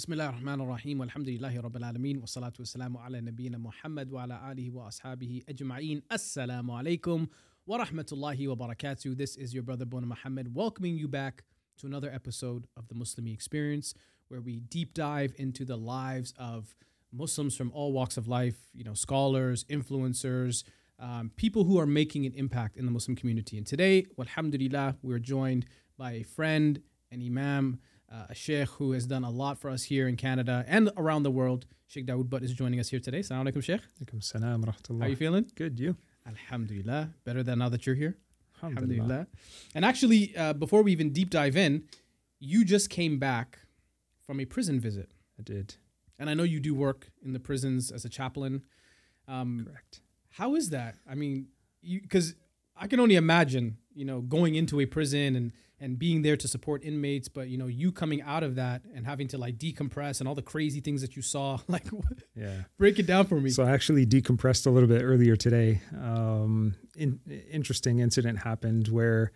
بسم الله الرحمن الرحيم والحمد لله رب العالمين والصلاة والسلام على نبينا محمد وعلى آله وأصحابه أجمعين السلام عليكم ورحمة الله وبركاته This is your brother Boonaa Mohammed welcoming you back to another episode of the Muslimi Experience where we deep dive into the lives of Muslims from all walks of life, you know, scholars, influencers, um, people who are making an impact in the Muslim community. And today, alhamdulillah, we're joined by a friend, an imam, uh, a sheikh who has done a lot for us here in Canada and around the world. Sheikh Daood Butt is joining us here today. Assalamu alaikum, Sheikh. Alaikum salam How are you feeling? Good, you? Alhamdulillah. Better than now that you're here. Alhamdulillah. And actually, uh, before we even deep dive in, you just came back from a prison visit. I did. And I know you do work in the prisons as a chaplain. Um, Correct. how is that? I mean, because I can only imagine, you know, going into a prison and and being there to support inmates, but you know, you coming out of that and having to like decompress and all the crazy things that you saw. Like, Yeah. break it down for me. So I actually decompressed a little bit earlier today. Um, in, interesting incident happened where,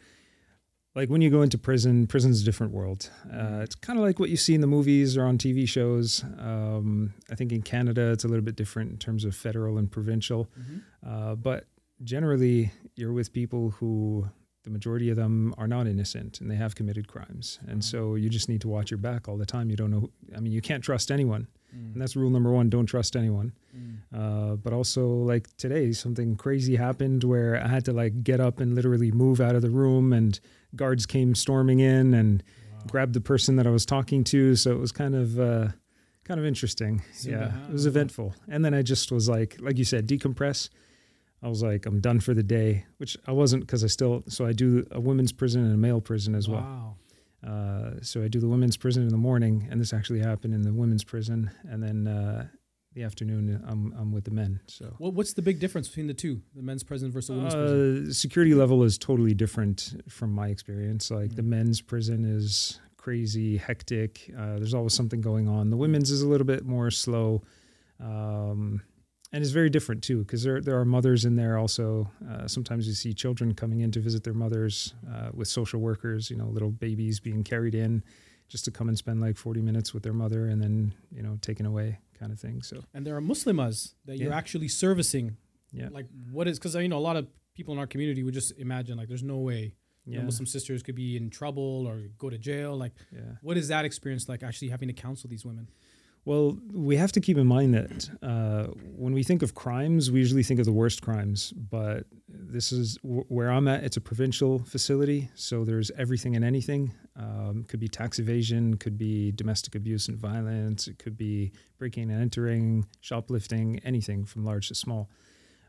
like, when you go into prison, prison's a different world. Uh, it's kind of like what you see in the movies or on TV shows. Um, I think in Canada, it's a little bit different in terms of federal and provincial. Mhm. Uh, but generally, you're with people who the majority of them are not innocent and they have committed crimes. And Mhm. so you just need to watch your back all the time. You don't know, I mean, you can't trust anyone. Mm, And that's rule number one don't trust anyone. mm, Uh, but also, like today, something crazy happened where I had to like get up and literally move out of the room, and guards came storming in and wow. grabbed the person that I was talking to. So it was kind of, uh, kind of interesting. Yeah, it was eventful. And then I just was like, like you said, decompress. I was like, I'm done for the day, which I wasn't because I still. So I do a women's prison and a male prison as well. Wow. Uh, so I do the women's prison in the morning, and this actually happened in the women's prison, and then uh, the afternoon I'm I'm with the men. So What, what's the big difference between the two, the men's prison versus the women's prison? uh, security level is totally different from my experience. Like the Mm. men's prison is crazy, hectic. Uh, there's always something going on. The women's is a little bit more slow. Um, and it's very different too, because there there are mothers in there also. Uh, sometimes you see children coming in to visit their mothers uh, with social workers. You know, little babies being carried in just to come and spend like 40 minutes with their mother, and then you know taken away, kind of thing. So And there are Muslimas that you're actually servicing. yeah, Like, what is, because, you know, a lot of people in our community would just imagine, like, there's no way you know, Muslim sisters could be in trouble or go to jail. Like, yeah. what is that experience like actually having to counsel these women? Well, we have to keep in mind that uh, when we think of crimes, we usually think of the worst crimes. But this is w- where I'm at. It's a provincial facility, so there's everything and anything. Um, could be tax evasion, could be domestic abuse and violence, it could be breaking and entering, shoplifting, anything from large to small.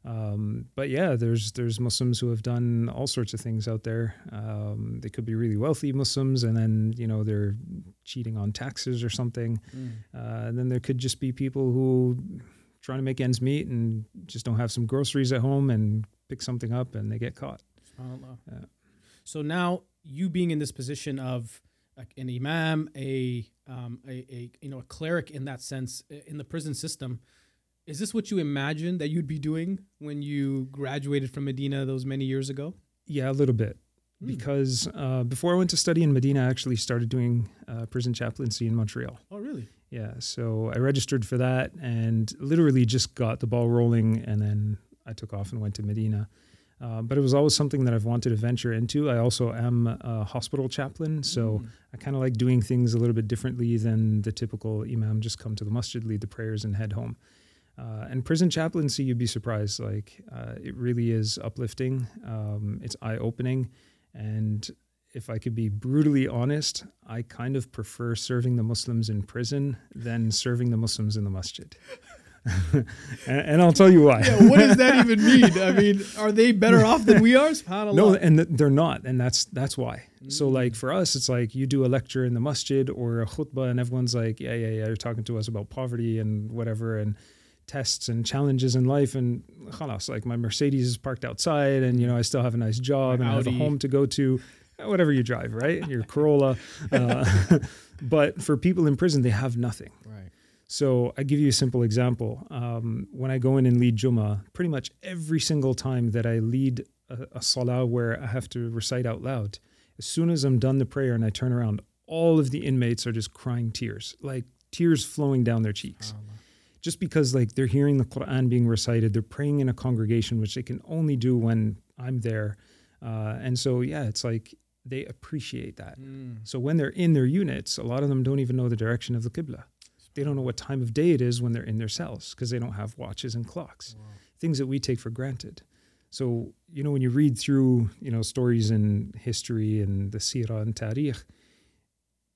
Um, but yeah, there's there's Muslims who have done all sorts of things out there. Um, they could be really wealthy Muslims, and then you know they're cheating on taxes or something. Uh, and then there could just be people who trying to make ends meet and just don't have some groceries at home and pick something up and they get caught. Yeah. So now you being in this position of an imam, a, um, a, a you know a cleric in that sense in the prison system, is this what you imagined that you'd be doing when you graduated from Medina those many years ago? Yeah, a little bit. Hmm. Because uh, before I went to study in Medina, I actually started doing uh, prison chaplaincy in Montreal. Oh, really? Yeah, so I registered for that and literally just got the ball rolling, and then I took off and went to Medina. Uh, but it was always something that I've wanted to venture into. I also am a hospital chaplain, so Mm. I kind of like doing things a little bit differently than the typical imam. Just come to the masjid, lead the prayers, and head home. Uh, and prison chaplaincy, you'd be surprised. Like uh, it really is uplifting. Um, it's eye opening, and if I could be brutally honest, I kind of prefer serving the Muslims in prison than serving the Muslims in the masjid. and, and I'll tell you why. Yeah, what does that even mean? I mean, are they better off than we are? No, and th- they're not, and that's that's why. So Mm. like for us, it's like you do a lecture in the masjid or a khutbah, and everyone's like, yeah, yeah, yeah, you're talking to us about poverty and whatever, and tests and challenges in life, and khalas, like my Mercedes is parked outside, and you know I still have a nice job My and I have a home to go to, whatever you drive, right? Your Corolla. Uh, but for people in prison, they have nothing. right. So I give you a simple example. Um, when I go in and lead Jummah, pretty much every single time that I lead a, a salah where I have to recite out loud, as soon as I'm done the prayer and I turn around, all of the inmates are just crying tears, like tears flowing down their cheeks just because like they're hearing the Quran being recited, they're praying in a congregation, which they can only do when I'm there. Uh, and so, yeah, it's like they appreciate that. Mm. So when they're in their units, a lot of them don't even know the direction of the Qibla. They don't know what time of day it is when they're in their cells because they don't have watches and clocks, Wow. things that we take for granted. So, you know, when you read through, you know, stories in history and the seerah and tariq,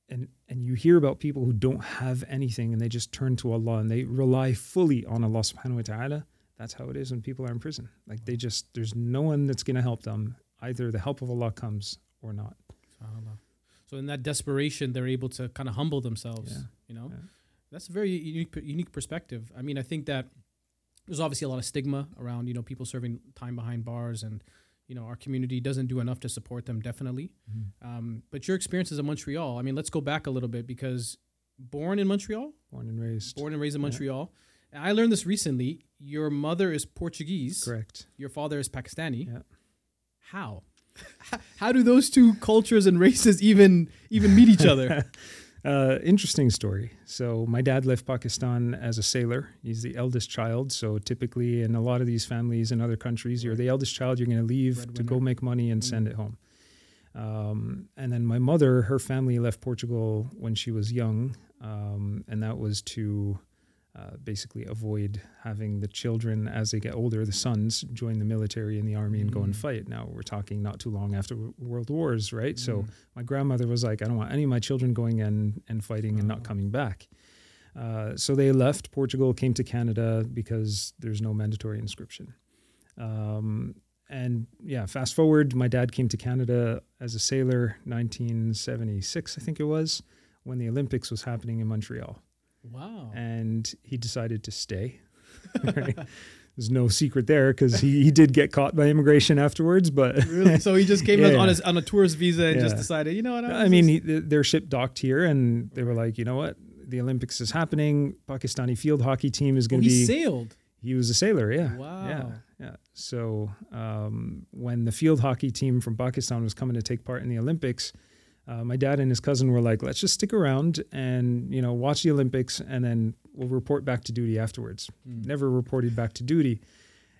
and, and you hear about people who don't have anything and they just turn to Allah and they rely fully on Allah subhanahu wa ta'ala, that's how it is when people are in prison. Like they just, there's no one that's going to help them. Either the help of Allah comes or not. So in that desperation, they're able to kind of humble themselves. Yeah. You know, Yeah. that's a very unique unique perspective. I mean, I think that there's obviously a lot of stigma around you know people serving time behind bars, and you know our community doesn't do enough to support them. Definitely, um, but your experiences in Montreal. I mean, let's go back a little bit because born in Montreal, Born and raised. born and raised in Montreal. And I learned this recently. Your mother is Portuguese. Correct. Your father is Pakistani. Yeah. How? How do those two cultures and races even even meet each other? Uh, interesting story. So my dad left Pakistan as a sailor. He's the eldest child. So typically, in a lot of these families in other countries, you're the eldest child. You're going to leave to go make money and send it home. Um, and then my mother, her family left Portugal when she was young, um, and that was to uh, basically avoid having the children as they get older, the sons, join the military and the army and go and Mm. fight. Now we're talking not too long after w- World Wars, right? So Mm. my grandmother was like, I don't want any of my children going and, and fighting and not coming back. Uh, so they left Portugal, came to Canada because there's no mandatory inscription. Um, and yeah, fast forward, my dad came to Canada as a sailor, 1976, I think it was, when the Olympics was happening in Montreal. Wow. And he decided to stay. Right? There's no secret there because he, he did get caught by immigration afterwards, but really? So he just came Yeah, on yeah. his on a tourist visa and just decided, you know what? I mean, he, their ship docked here, and they were like, you know what? The Olympics is happening. Pakistani field hockey team is oh, going to he be. sailed. he was a sailor, yeah. Wow. Yeah, yeah. So um, when the field hockey team from Pakistan was coming to take part in the Olympics, uh, my dad and his cousin were like, "Let's just stick around and you know watch the Olympics, and then we'll report back to duty afterwards." Mm. Never reported back to duty,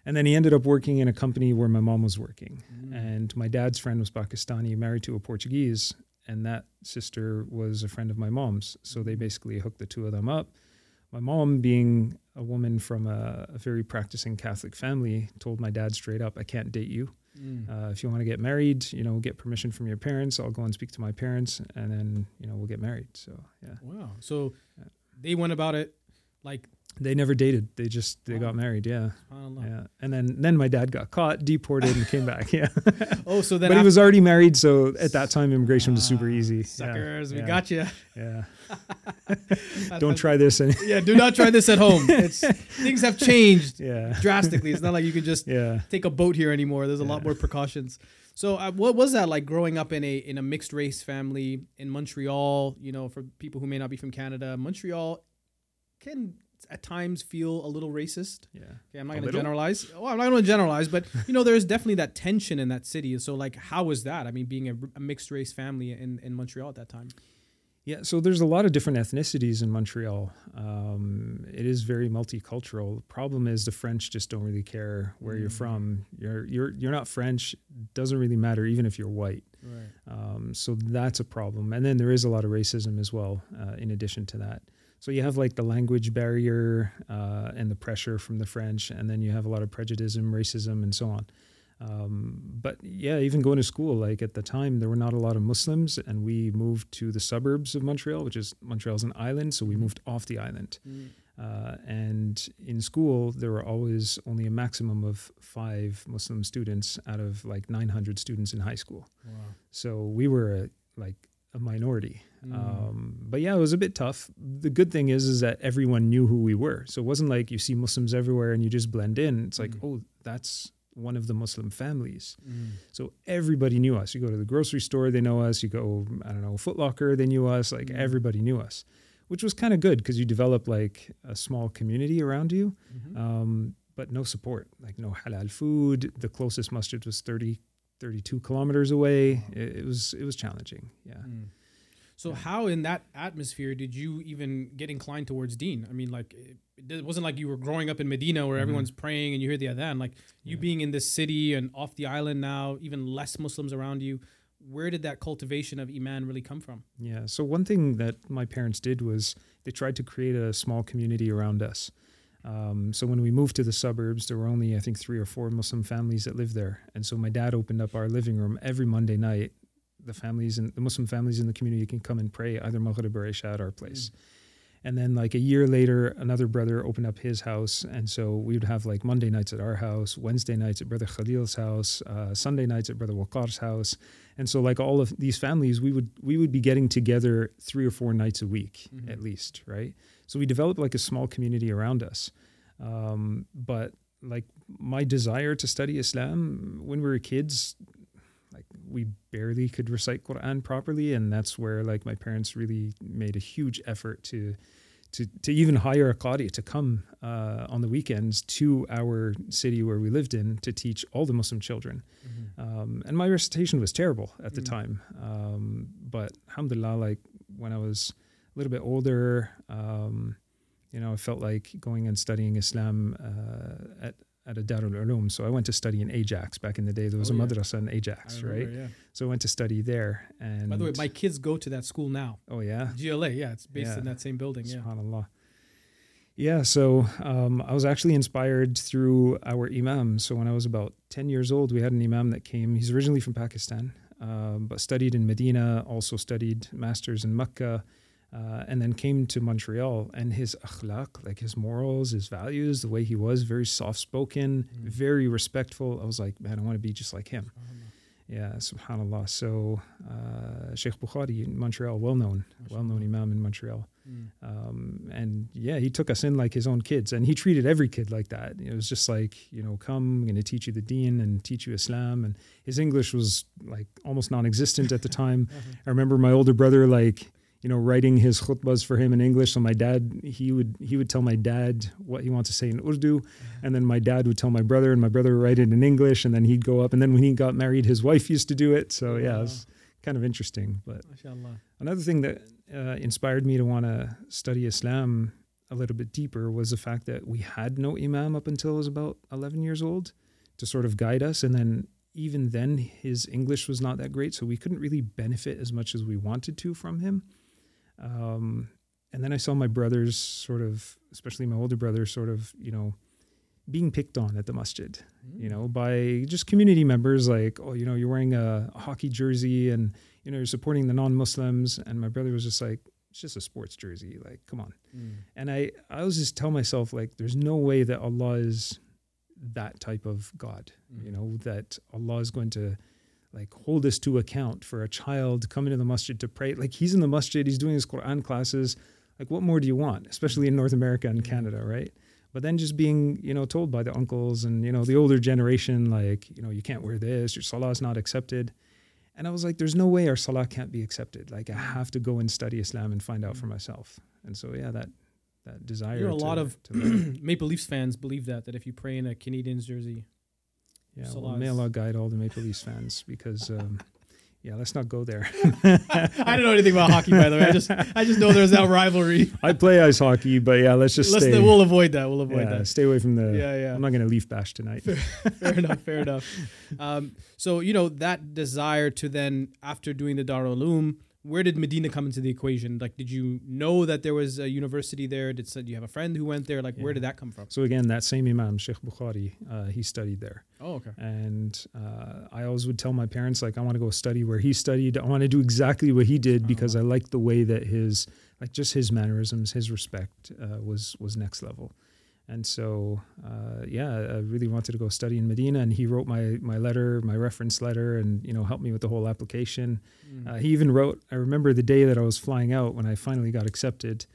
and then he ended up working in a company where my mom was working, Mm. and my dad's friend was Pakistani, married to a Portuguese, and that sister was a friend of my mom's. So they basically hooked the two of them up. My mom, being a woman from a, a very practicing Catholic family, told my dad straight up, "I can't date you. Mm. Uh, if you want to get married, you know, get permission from your parents. I'll go and speak to my parents, and then you know we'll get married." So yeah, Wow. So Yeah. they went about it like, they never dated. They just they Wow. got married. Yeah, yeah. And then then my dad got caught, deported, and came back. Yeah, Oh, so then but he was already married, so at that time immigration was super Ah, easy. Yeah, Suckers, we yeah, got you. Yeah, don't try this. Any- Yeah, do not try this at home. It's things have changed yeah, drastically. It's not like you can just yeah. take a boat here anymore. There's a lot more precautions. So, uh, what was that like growing up in a in a mixed race family in Montreal? You know, for people who may not be from Canada, Montreal can at times feel a little racist. Yeah. Okay, I'm not going to generalize. Well, I'm not going to generalize, but you know, there's definitely that tension in that city. So, like, how was that? I mean, being a, a mixed race family in in Montreal at that time. Yeah, so there's a lot of different ethnicities in Montreal. Um, it is very multicultural. The problem is the French just don't really care where you're Mm. from. You're you're you're not French. Doesn't really matter, even if you're white. Right. Um, so that's a problem. And then there is a lot of racism as well. Uh, in addition to that, so you have like the language barrier uh, and the pressure from the French, and then you have a lot of prejudice, and racism, and so on. Um, but yeah, even going to school, like at the time, there were not a lot of Muslims, and we moved to the suburbs of Montreal, which is Montreal's an island, so we moved off the island. Uh, and in school, there were always only a maximum of five Muslim students out of like 900 students in high school. Wow. So we were a, like a minority. Mm. Um, but yeah, it was a bit tough. The good thing is, is that everyone knew who we were. So it wasn't like you see Muslims everywhere and you just blend in. It's like, Mm. oh, that's one of the Muslim families. Mm. So everybody knew us. You go to the grocery store, they know us. You go, I don't know, Foot Locker, they knew us. Like Mm. everybody knew us, which was kind of good because you develop like a small community around you, Mhm. um, but no support, like no halal food. The closest masjid was 30, 32 kilometers away. Wow. It, it was it was challenging. Yeah. Mm. So how in that atmosphere did you even get inclined towards Deen? I mean, like it, it wasn't like you were growing up in Medina where Mhm. everyone's praying and you hear the adhan. Like you Yeah. being in this city and off the island now, even less Muslims around you. Where did that cultivation of iman really come from? Yeah. So one thing that my parents did was they tried to create a small community around us. Um, so when we moved to the suburbs, there were only I think three or four Muslim families that lived there, and so my dad opened up our living room every Monday night. The families and the Muslim families in the community can come and pray either Maghrib or Isha at our place. And then like a year later, another brother opened up his house, and so we would have like Monday nights at our house, Wednesday nights at Brother Khalil's house, uh, Sunday nights at Brother Waqar's house, and so like all of these families, we would we would be getting together three or four nights a week Mhm. at least, right? So we developed like a small community around us. Um, but like my desire to study Islam when we were kids, like we barely could recite Quran properly, and that's where like my parents really made a huge effort to to to even hire a qari to come uh, on the weekends to our city where we lived in to teach all the Muslim children. Um, and my recitation was terrible at the Mm. time. Um, but alhamdulillah, like when I was a little bit older, um, you know, I felt like going and studying Islam uh, at at a Darul Uloom. So I went to study in Ajax back in the day. There was Oh, a yeah. madrasa in Ajax, right? Yeah. So I went to study there. And By the way, my kids go to that school now. oh yeah, GLA, yeah, it's based in that same building. Yeah. Subhanallah. Yeah, so um, I was actually inspired through our imam. So when I was about 10 years old, we had an imam that came. He's originally from Pakistan, um, but studied in Medina, also studied masters in Mecca, uh, and then came to Montreal. And his akhlaq, like his morals, his values, the way he was, very soft spoken, Mm. very respectful. I was like, man, I want to be just like him. Yeah, subhanallah. So uh, Sheikh Bukhari in Montreal, well known, well known imam in Montreal. Mm. Um, and yeah, he took us in like his own kids, and he treated every kid like that. It was just like, you know, come, I'm going to teach you the Deen and teach you Islam. And his English was like almost non-existent at the time. I remember my older brother like, you know, writing his khutbas for him in English. So my dad, he would he would tell my dad what he wants to say in Urdu, and then my dad would tell my brother, and my brother would write it in English, and then he'd go up. And then when he got married, his wife used to do it. So yeah, it was kind of interesting. But MashaAllah. Another thing that uh, inspired me to want to study Islam a little bit deeper was the fact that we had no imam up until I was about 11 years old to sort of guide us. And then, even then, his English was not that great. So we couldn't really benefit as much as we wanted to from him. Um, and then I saw my brothers sort of, especially my older brother, sort of, you know, being picked on at the masjid Mm. you know, by just community members like, oh, you know, you're wearing a, hockey jersey and, you know, you're supporting the non Muslims. And my brother was just like, it's just a sports jersey. Like, come on. Mm. And I, I was just tell myself, like, there's no way that Allah is that type of God, you Mhm. know, that Allah is going to like hold us to account for a child coming to the masjid to pray. Like, he's in the masjid, he's doing his Quran classes. Like, what more do you want, especially in North America and. Canada, right? but then just being you know told by the uncles and you know the older generation like you know you can't wear this your salah is not accepted and i was like there's no way our salah can't be accepted like i have to go and study islam and find out for myself and so yeah that that desire You know, a to- lot of. Maple Leafs fans believe that that if you pray in a Canadians jersey, yeah well, is- allah guide all the maple leafs fans because um yeah let's not go there I don't know anything about hockey, by the way. I just I just know there's that rivalry. i play ice hockey but yeah let's just Let's stay we'll avoid that. We'll avoid yeah, that. stay away from the Yeah, yeah. i'm not going to leaf bash tonight fair enough. Fair enough. Um, so you know that desire to then, after doing the Darul Uloom, where did Medina come into the equation? Like, did you know that there was a university there? Did do you have a friend who went there? Like, where did that come from? so again that same imam sheikh bukhari uh, he studied there Oh, okay. and uh, I always would tell my parents like I want to go study where he studied. I want to do exactly what he did because I liked the way that his like just his mannerisms, his respect uh, was was next level. And so uh, yeah, I really wanted to go study in Medina, and he wrote my my letter, my reference letter, and you know helped me with the whole application. Mm. Uh, he even wrote. I remember the day that I was flying out when I finally got accepted.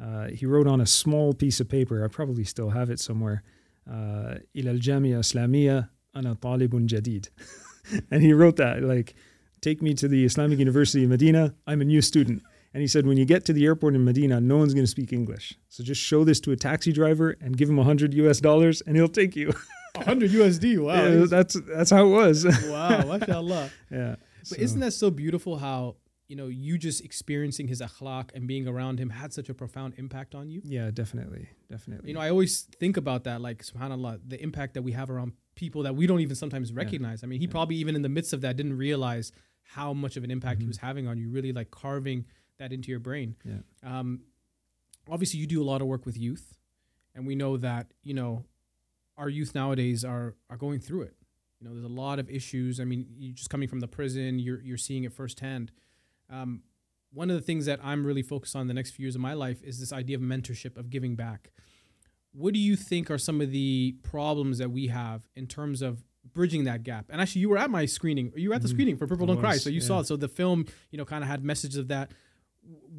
Uh, he wrote on a small piece of paper. I probably still have it somewhere. Uh, إلى الجامعة الإسلامية أنا طالب جديد. and he wrote that like, take me to the Islamic University of Medina. I'm a new student. And he said, when you get to the airport in Medina, no one's going to speak English. So just show this to a taxi driver and give him 100 US dollars and he'll take you. 100 USD. Wow. Yeah, that's that's how it was. wow. Mashallah. yeah. But So- isn't that so beautiful how you know you just experiencing his akhlaq and being around him had such a profound impact on you Yeah, definitely, definitely. you know i always think about that like subhanallah the impact that we have around people that we don't even sometimes recognize i mean he Yeah. probably even in the midst of that didn't realize how much of an impact he Mhm. was having on you really like carving that into your brain. Yeah. um obviously you do a lot of work with youth and we know that you know our youth nowadays are are going through it. You know there's a lot of issues. I mean you're just coming from the prison you're you're seeing it firsthand. Um, one of the things that i'm really focused on the next few years of my life is this idea of mentorship of giving back. What do you think are some of the problems that we have in terms of bridging that gap? And actually you were at my screening. You were at the Mhm. screening for purple don't cry so you yeah. saw it. So the film you know kind of had messages of that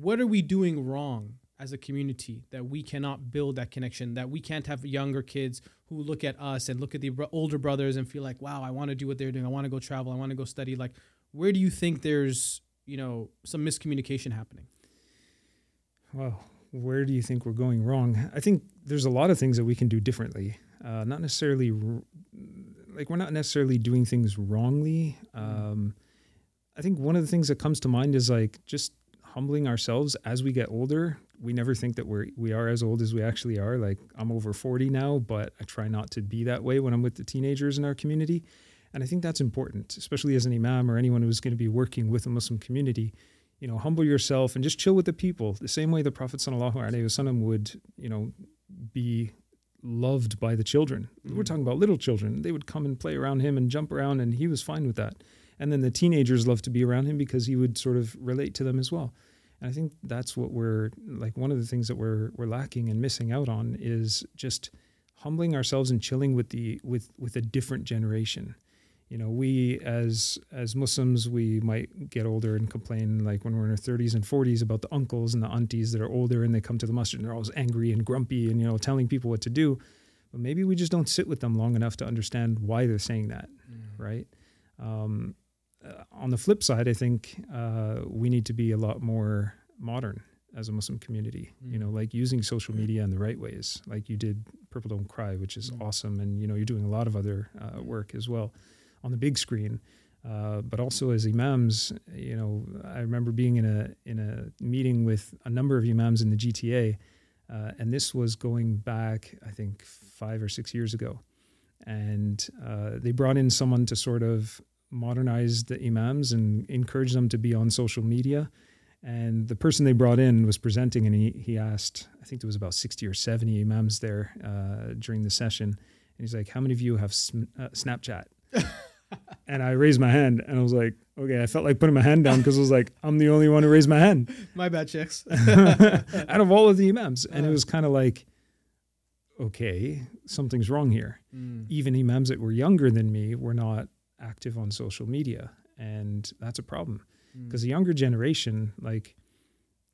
what are we doing wrong as a community that we cannot build that connection that we can't have younger kids who look at us and look at the older brothers and feel like wow i want to do what they're doing i want to go travel i want to go study like where do you think there's you know some miscommunication happening Well, where do you think we're going wrong? I think there's a lot of things that we can do differently. Uh, not necessarily r- like we're not necessarily doing things wrongly. Um, I think one of the things that comes to mind is like just humbling ourselves as we get older. We never think that we're we are as old as we actually are. Like I'm over 40 now, but I try not to be that way when I'm with the teenagers in our community. And I think that's important, especially as an imam or anyone who's going to be working with a Muslim community you know, humble yourself and just chill with the people. The same way the Prophet wasallam would, you know, be loved by the children. We're Mhm. talking about little children. They would come and play around him and jump around, and he was fine with that. And then the teenagers loved to be around him because he would sort of relate to them as well. And I think that's what we're like. One of the things that we're we're lacking and missing out on is just humbling ourselves and chilling with the with with a different generation you know we as as muslims we might get older and complain like when we're in our 30s and 40s about the uncles and the aunties that are older and they come to the masjid and they're always angry and grumpy and you know telling people what to do but maybe we just don't sit with them long enough to understand why they're saying that right um, uh, on the flip side i think uh, we need to be a lot more modern as a muslim community you know Mm. like using social media in the right ways like you did purple don't cry which is Mm. awesome and you know you're doing a lot of other uh, work as well on the big screen. Uh, but also as imams, you know, I remember being in a in a meeting with a number of imams in the GTA, uh, and this was going back, I think, five or six years ago, and uh, they brought in someone to sort of modernize the imams and encourage them to be on social media. And the person they brought in was presenting, and he he asked, I think there was about sixty or seventy imams there uh, during the session, and he's like, "How many of you have sm- uh, Snapchat?" and I raised my hand and I was like, okay, I felt like putting my hand down because I was like, I'm the only one who raised my hand my bad chicks out of all of the imams. And it Uh. was kind of like, okay, something's wrong here. Mm. Even imams that were younger than me were not active on social media. And that's a problem Mm. because the younger generation, like,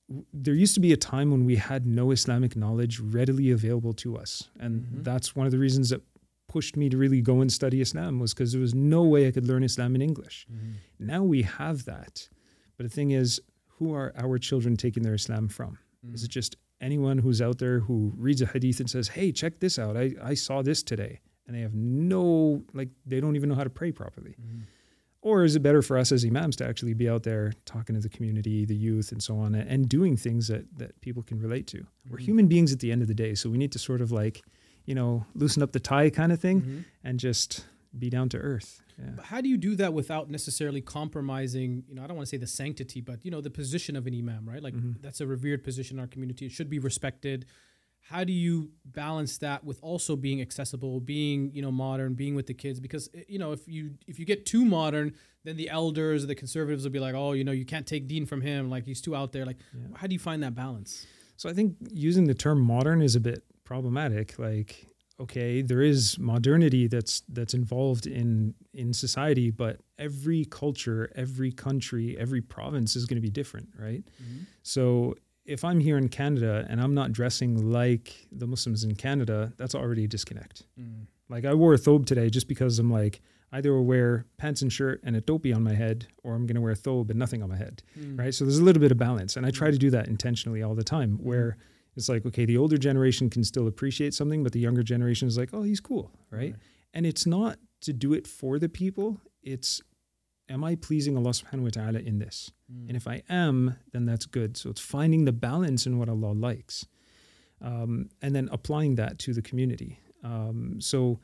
w- there used to be a time when we had no Islamic knowledge readily available to us. And Mhm. that's one of the reasons that pushed me to really go and study Islam was because there was no way I could learn Islam in English. Mhm. Now we have that. But the thing is, who are our children taking their Islam from? Is it just anyone who's out there who reads a hadith and says, hey, check this out. I, I saw this today. And they have no, like, they don't even know how to pray properly. Mhm. Or is it better for us as imams to actually be out there talking to the community, the youth, and so on, and doing things that, that people can relate to? We're Mhm. human beings at the end of the day. So we need to sort of like, you know, loosen up the tie kind of thing Mhm. and just be down to earth. Yeah. How do you do that without necessarily compromising, you know, I don't want to say the sanctity, but you know, the position of an imam, right? Like Mhm. that's a revered position in our community. It should be respected. How do you balance that with also being accessible, being, you know, modern, being with the kids? Because eh, you know, if you if you get too modern, then the elders or the conservatives will be like, oh, you know, you can't take Deen from him, like he's too out there. Like, Yeah. how do you find that balance? So I think using the term modern is a bit problematic. Like, okay, there is modernity that's that's involved in in society, but every culture, every country, every province is going to be different, right? So if I'm here in Canada and I'm not dressing like the Muslims in Canada, that's already a disconnect. Mm. Like I wore a thobe today just because I'm like either will wear pants and shirt and a topi on my head, or I'm to wear a thobe and nothing on my head Mm. right? So there's a little bit of balance, and I try to do that intentionally all the time. Where it's like, okay, the older generation can still appreciate something, but the younger generation is like, oh, he's cool, right? And it's not to do it for the people; it's am I pleasing Allah subhanahu wa ta'ala in this? Mm. And if I am, then that's good. So it's finding the balance in what Allah likes. Um, and then applying that to the community. Um, so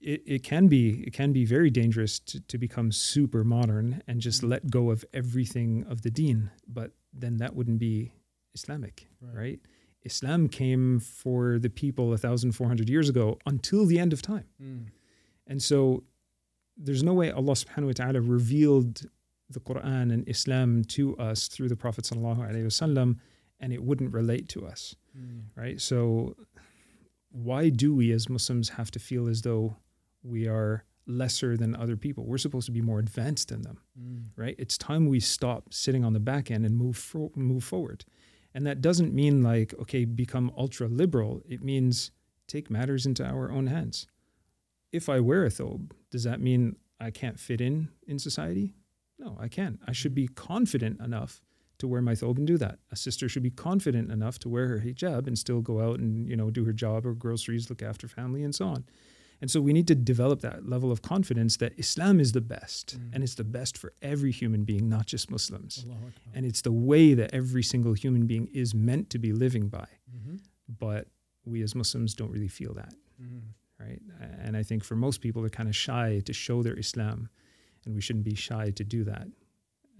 it, it can be it can be very dangerous to, to become super modern and just Mm. let go of everything of the deen. But then that wouldn't be Islamic, Right. right? Islam came for the people 1,400 years ago until the end of time. Mm. And so there's no way Allah subhanahu wa ta'ala revealed the Quran and Islam to us through the Prophet sallallahu alaihi wasallam and it wouldn't relate to us, Mm. right? So why do we as Muslims have to feel as though we are lesser than other people? We're supposed to be more advanced than them, Mm. right? It's time we stop sitting on the back end and move fro- move forward. And that doesn't mean like okay, become ultra liberal. It means take matters into our own hands. If I wear a thobe, does that mean I can't fit in in society? No, I can. I should be confident enough to wear my thobe and do that. A sister should be confident enough to wear her hijab and still go out and you know do her job or groceries, look after family, and so on. And so we need to develop that level of confidence that Islam is the best, Mm. and it's the best for every human being, not just Muslims. And it's the way that every single human being is meant to be living by. Mhm. But we as Muslims don't really feel that, Mhm. Right? And I think for most people, they're kind of shy to show their Islam, and we shouldn't be shy to do that.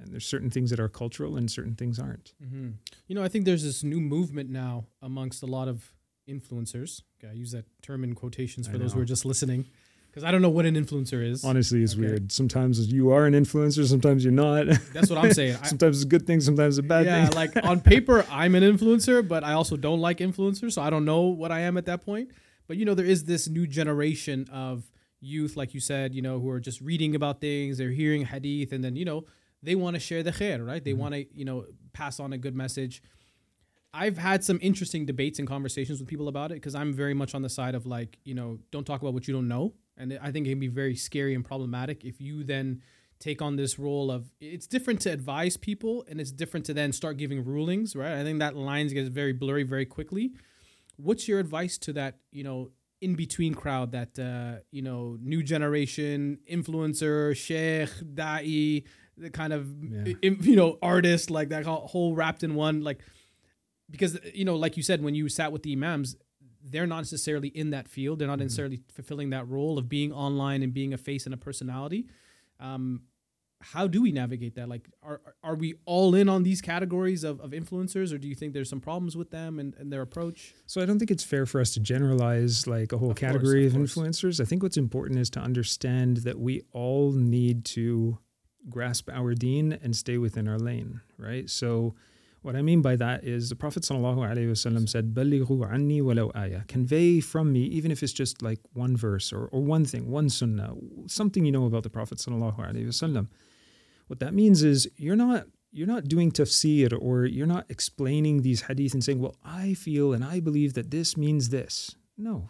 And there's certain things that are cultural and certain things aren't. hmm You know, I think there's this new movement now amongst a lot of influencers. Okay, I use that term in quotations for those who are just listening, because I don't know what an influencer is. Honestly, it's Okay. weird. Sometimes you are an influencer, sometimes you're not. That's what I'm saying. Sometimes it's a good thing, sometimes it's a bad yeah, thing. like on paper, I'm an influencer, but I also don't like influencers, so I don't know what I am at that point. But you know, there is this new generation of youth, like you said, you know, who are just reading about things, they're hearing hadith, and then you know, they want to share the khair, right? They Mhm. want to, you know, pass on a good message. I've had some interesting debates and conversations with people about it because I'm very much on the side of like, you know, don't talk about what you don't know. And I think it can be very scary and problematic if you then take on this role of it's different to advise people and it's different to then start giving rulings, right? I think that lines get very blurry very quickly. What's your advice to that, you know, in between crowd, that uh, you know, new generation influencer, sheikh, da'i, the kind of Yeah. you know, artist like that whole- wrapped in one, like because you know, like you said, when you sat with the imams, they're not necessarily in that field. They're not Mhm. necessarily fulfilling that role of being online and being a face and a personality. Um, how do we navigate that? Like, are are we all in on these categories of, of influencers, or do you think there's some problems with them and, and their approach? So I don't think it's fair for us to generalize like a whole Of course, category of of, influencers. I think what's important is to understand that we all need to grasp our deen and stay within our lane, right? So what I mean by that is the Prophet wasallam said, "Balighu anni walau ayah." Convey from me, even if it's just like one verse or, or one thing, one sunnah, something you know about the Prophet wasallam. What that means is you're not you're not doing tafsir or you're not explaining these hadith and saying, well, I feel and I believe that this means this. No,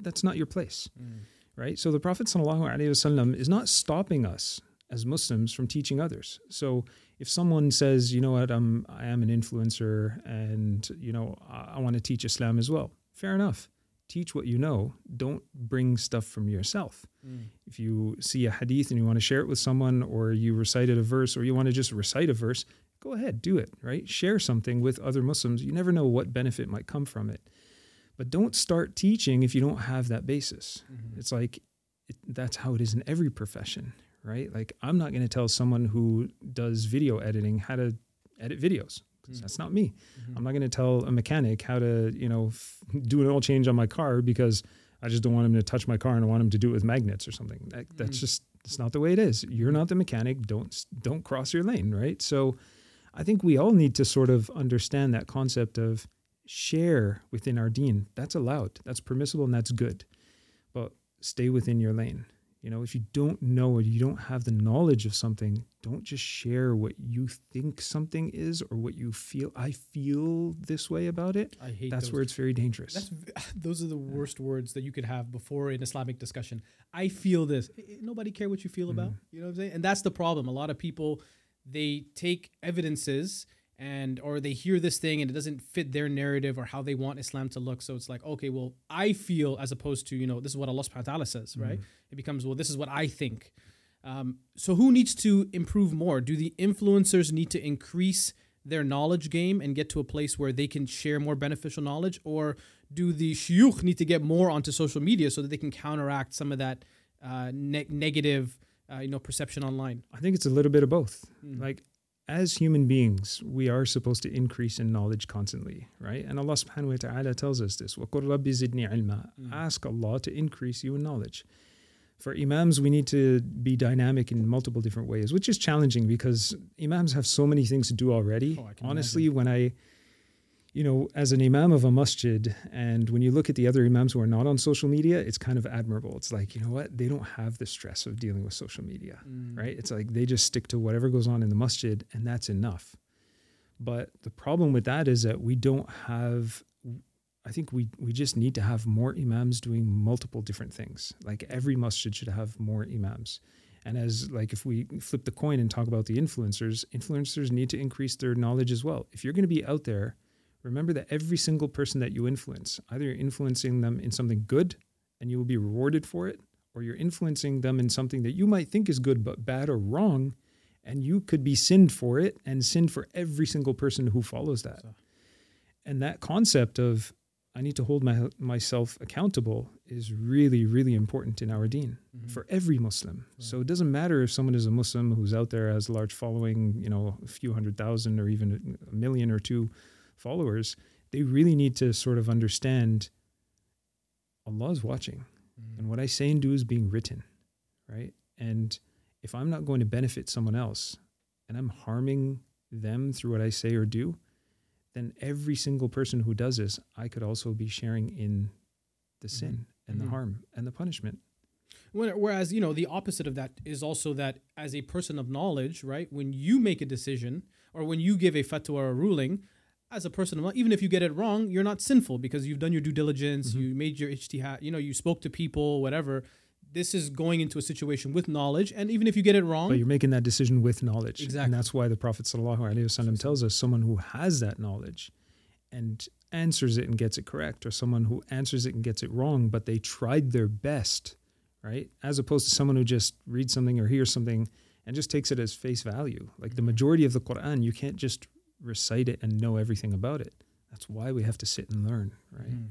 that's not your place, mm. right? So the Prophet ﷺ is not stopping us as Muslims from teaching others. So if someone says, you know what, I'm, I am an influencer and, you know, I, I want to teach Islam as well, fair enough. Teach what you know. Don't bring stuff from yourself. Mm. If you see a hadith and you want to share it with someone or you recited a verse or you want to just recite a verse go ahead do it right? Share something with other muslims. You never know what benefit might come from it. But don't start teaching if you don't have that basis. Mm-hmm. It's like it, that's how it is in every profession right? Like i'm not going to tell someone who does video editing how to edit videos 'cause Mm. that's not me Mhm. i'm not going to tell a mechanic how to you know f- do an oil change on my car because I just don't want him to touch my car and I want him to do it with magnets or something. That, that's Mhm. just it's not the way it is. You're not the mechanic. Don't don't cross your lane, right? So I think we all need to sort of understand that concept of share within our deen. That's allowed. That's permissible and that's good. But stay within your lane. You know, if you don't know or you don't have the knowledge of something, don't just share what you think something is or what you feel. I feel this way about it. I hate That's those. where it's very dangerous. That's those are the worst words that you could have before an Islamic discussion. I feel this. Nobody care what you feel about. Mm-hmm. You know what I'm saying? And that's the problem. A lot of people they take evidences and or they hear this thing and it doesn't fit their narrative or how they want Islam to look. So it's like, okay, well, I feel as opposed to, you know, this is what Allah subhanahu wa ta'ala says, right? It becomes, well, this is what I think. Um, so who needs to improve more? Do the influencers need to increase their knowledge game and get to a place where they can share more beneficial knowledge, or do the shuyukh need to get more onto social media so that they can counteract some of that uh, ne- negative, uh, you know, perception online? I think it's a little bit of both. Mm. Like as human beings, we are supposed to increase in knowledge constantly, right? And Allah subhanahu wa ta'ala tells us this. وَقُلْ رَبِّ زِدْنِي عِلْمًا Mm. Ask Allah to increase you in knowledge. For imams, we need to be dynamic in multiple different ways, which is challenging because imams have so many things to do already. Oh, I can Honestly, when I, you know, as an imam of a masjid, and when you look at the other imams who are not on social media, it's kind of admirable. It's like, you know what? They don't have the stress of dealing with social media Mm. right? It's like they just stick to whatever goes on in the masjid and that's enough. But the problem with that is that we don't have I think we we just need to have more imams doing multiple different things. Like every masjid should have more imams. And as like if we flip the coin and talk about the influencers, influencers need to increase their knowledge as well. If you're going to be out there, remember that every single person that you influence, either you're influencing them in something good and you will be rewarded for it, or you're influencing them in something that you might think is good but bad or wrong, and you could be sinned for it and sinned for every single person who follows that. So- And that concept of I need to hold my, myself accountable is really, really important in our deen Mhm. for every Muslim. So it doesn't matter if someone is a Muslim who's out there has a large following, you know, a few hundred thousand or even a million or two followers. They really need to sort of understand Allah is watching, Mm. and what I say and do is being written, right? And if I'm not going to benefit someone else, and I'm harming them through what I say or do, then every single person who does this, I could also be sharing in the sin and Mhm. the harm and the punishment. Whereas, you know, the opposite of that is also that as a person of knowledge, right, when you make a decision or when you give a fatwa or a ruling, as a person even if you get it wrong, you're not sinful because you've done your due diligence, Mhm. you made your ijtihad, you know, you spoke to people, whatever. This is going into a situation with knowledge. And even if you get it wrong, But you're making that decision with knowledge. Exactly. And that's why the Prophet ﷺ tells us someone who has that knowledge and answers it and gets it correct, or someone who answers it and gets it wrong, but they tried their best, right? As opposed to someone who just reads something or hears something and just takes it as face value. Like the majority of the Quran, you can't just recite it and know everything about it. That's why we have to sit and learn, right? Mhm.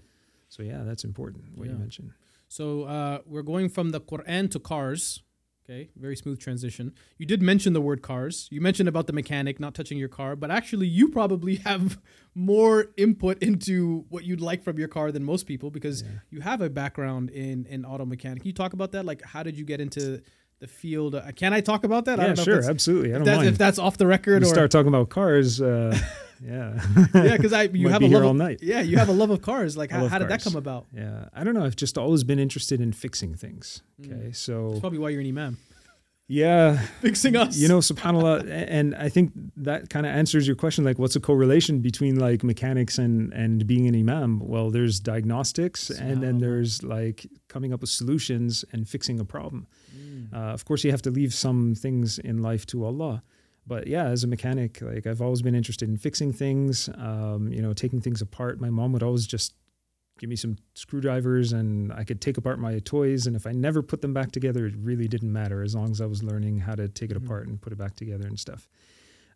So yeah, that's important. What Yeah. you mentioned. So uh, we're going from the Quran to cars. Okay, very smooth transition. You did mention the word cars. You mentioned about the mechanic not touching your car, but actually, you probably have more input into what you'd like from your car than most people because Yeah. you have a background in in auto mechanic. Can you talk about that? Like, how did you get into the field? Uh, can I talk about that? I Yeah, don't know if sure, that's- absolutely. I If don't that's, mind. if that's off the record we or start talking about cars. Uh, yeah, yeah, because I you have a love all of, night. Yeah, you have a love of cars. Like, how, how did that come about? Yeah, I don't know. I've just always been interested in fixing things. Mm. Okay, That's so probably why you're an imam. yeah, Fixing us. you know, Subhanallah, and I think that kind of answers your question. Like, what's a correlation between like mechanics and and being an imam? Well, there's diagnostics, and then there's like coming up with solutions and fixing a problem. Mm. Uh, of course, you have to leave some things in life to Allah. But yeah, as a mechanic, like I've always been interested in fixing things, um, you know, taking things apart. My mom would always just give me some screwdrivers and I could take apart my toys. And if I never put them back together, it really didn't matter as long as I was learning how to take it Mhm. apart and put it back together and stuff.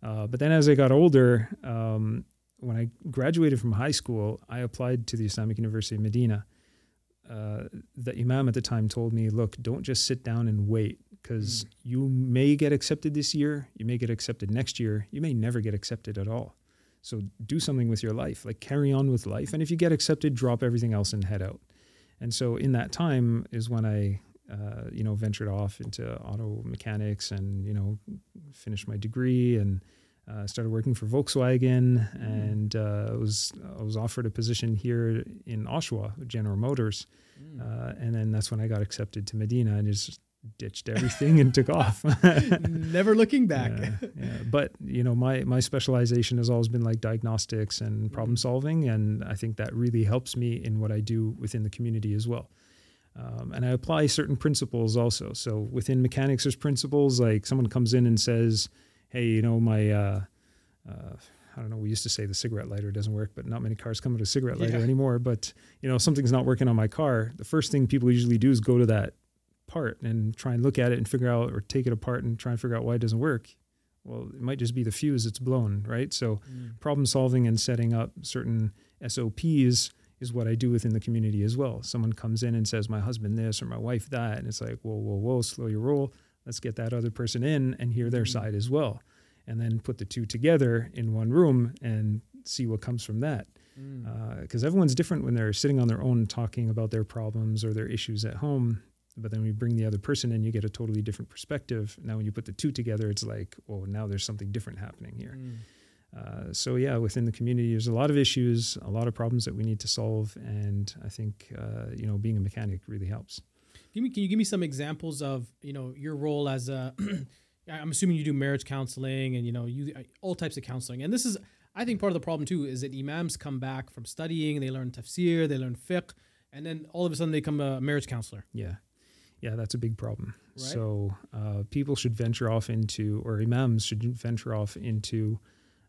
Uh, but then as I got older, um, when I graduated from high school, I applied to the Islamic University of Medina. Uh, the imam at the time told me, look, don't just sit down and wait because you may get accepted this year, you may get accepted next year, you may never get accepted at all. So do something with your life, like carry on with life. And if you get accepted, drop everything else and head out. And so in that time is when I, uh, you know, ventured off into auto mechanics and, you know, finished my degree and uh, started working for Volkswagen. And uh, was I was offered a position here in Oshawa, General Motors. Mm. Uh, and then that's when I got accepted to Medina and just ditched everything and took off. Never looking back. Yeah, yeah. But you know, my my specialization has always been like diagnostics and problem Mhm. solving, and I think that really helps me in what I do within the community as well. Um, and I apply certain principles also. So within mechanics, there's principles like someone comes in and says, "Hey, you know, my uh, uh, I don't know. We used to say the cigarette lighter doesn't work, but not many cars come with a cigarette lighter Yeah. anymore. But you know, something's not working on my car. The first thing people usually do is go to that part and try and look at it and figure out or take it apart and try and figure out why it doesn't work well it might just be the fuse that's blown right so Mm. problem solving and setting up certain SOPs is what I do within the community as well. Someone comes in and says, My husband this or my wife that. And it's like, Whoa, whoa, whoa, slow your roll. Let's get that other person in and hear their Mhm. side as well. And then put the two together in one room and see what comes from that. Mm. Because everyone's different when they're sitting on their own talking about their problems or their issues at home. But then when you bring the other person in, you get a totally different perspective. Now, when you put the two together, it's like, oh, now there's something different happening here. Mm. Uh, so yeah, within the community, there's a lot of issues, a lot of problems that we need to solve, and I think uh, you know being a mechanic really helps. Give me, can you give me some examples of you know your role as a? I'm assuming you do marriage counseling and you know you all types of counseling. And this is, I think, part of the problem too is that imams come back from studying, they learn tafsir, they learn fiqh, and then all of a sudden they become a marriage counselor. Yeah, yeah, that's a big problem. Right. So uh, people should venture off into, or imams should venture off into.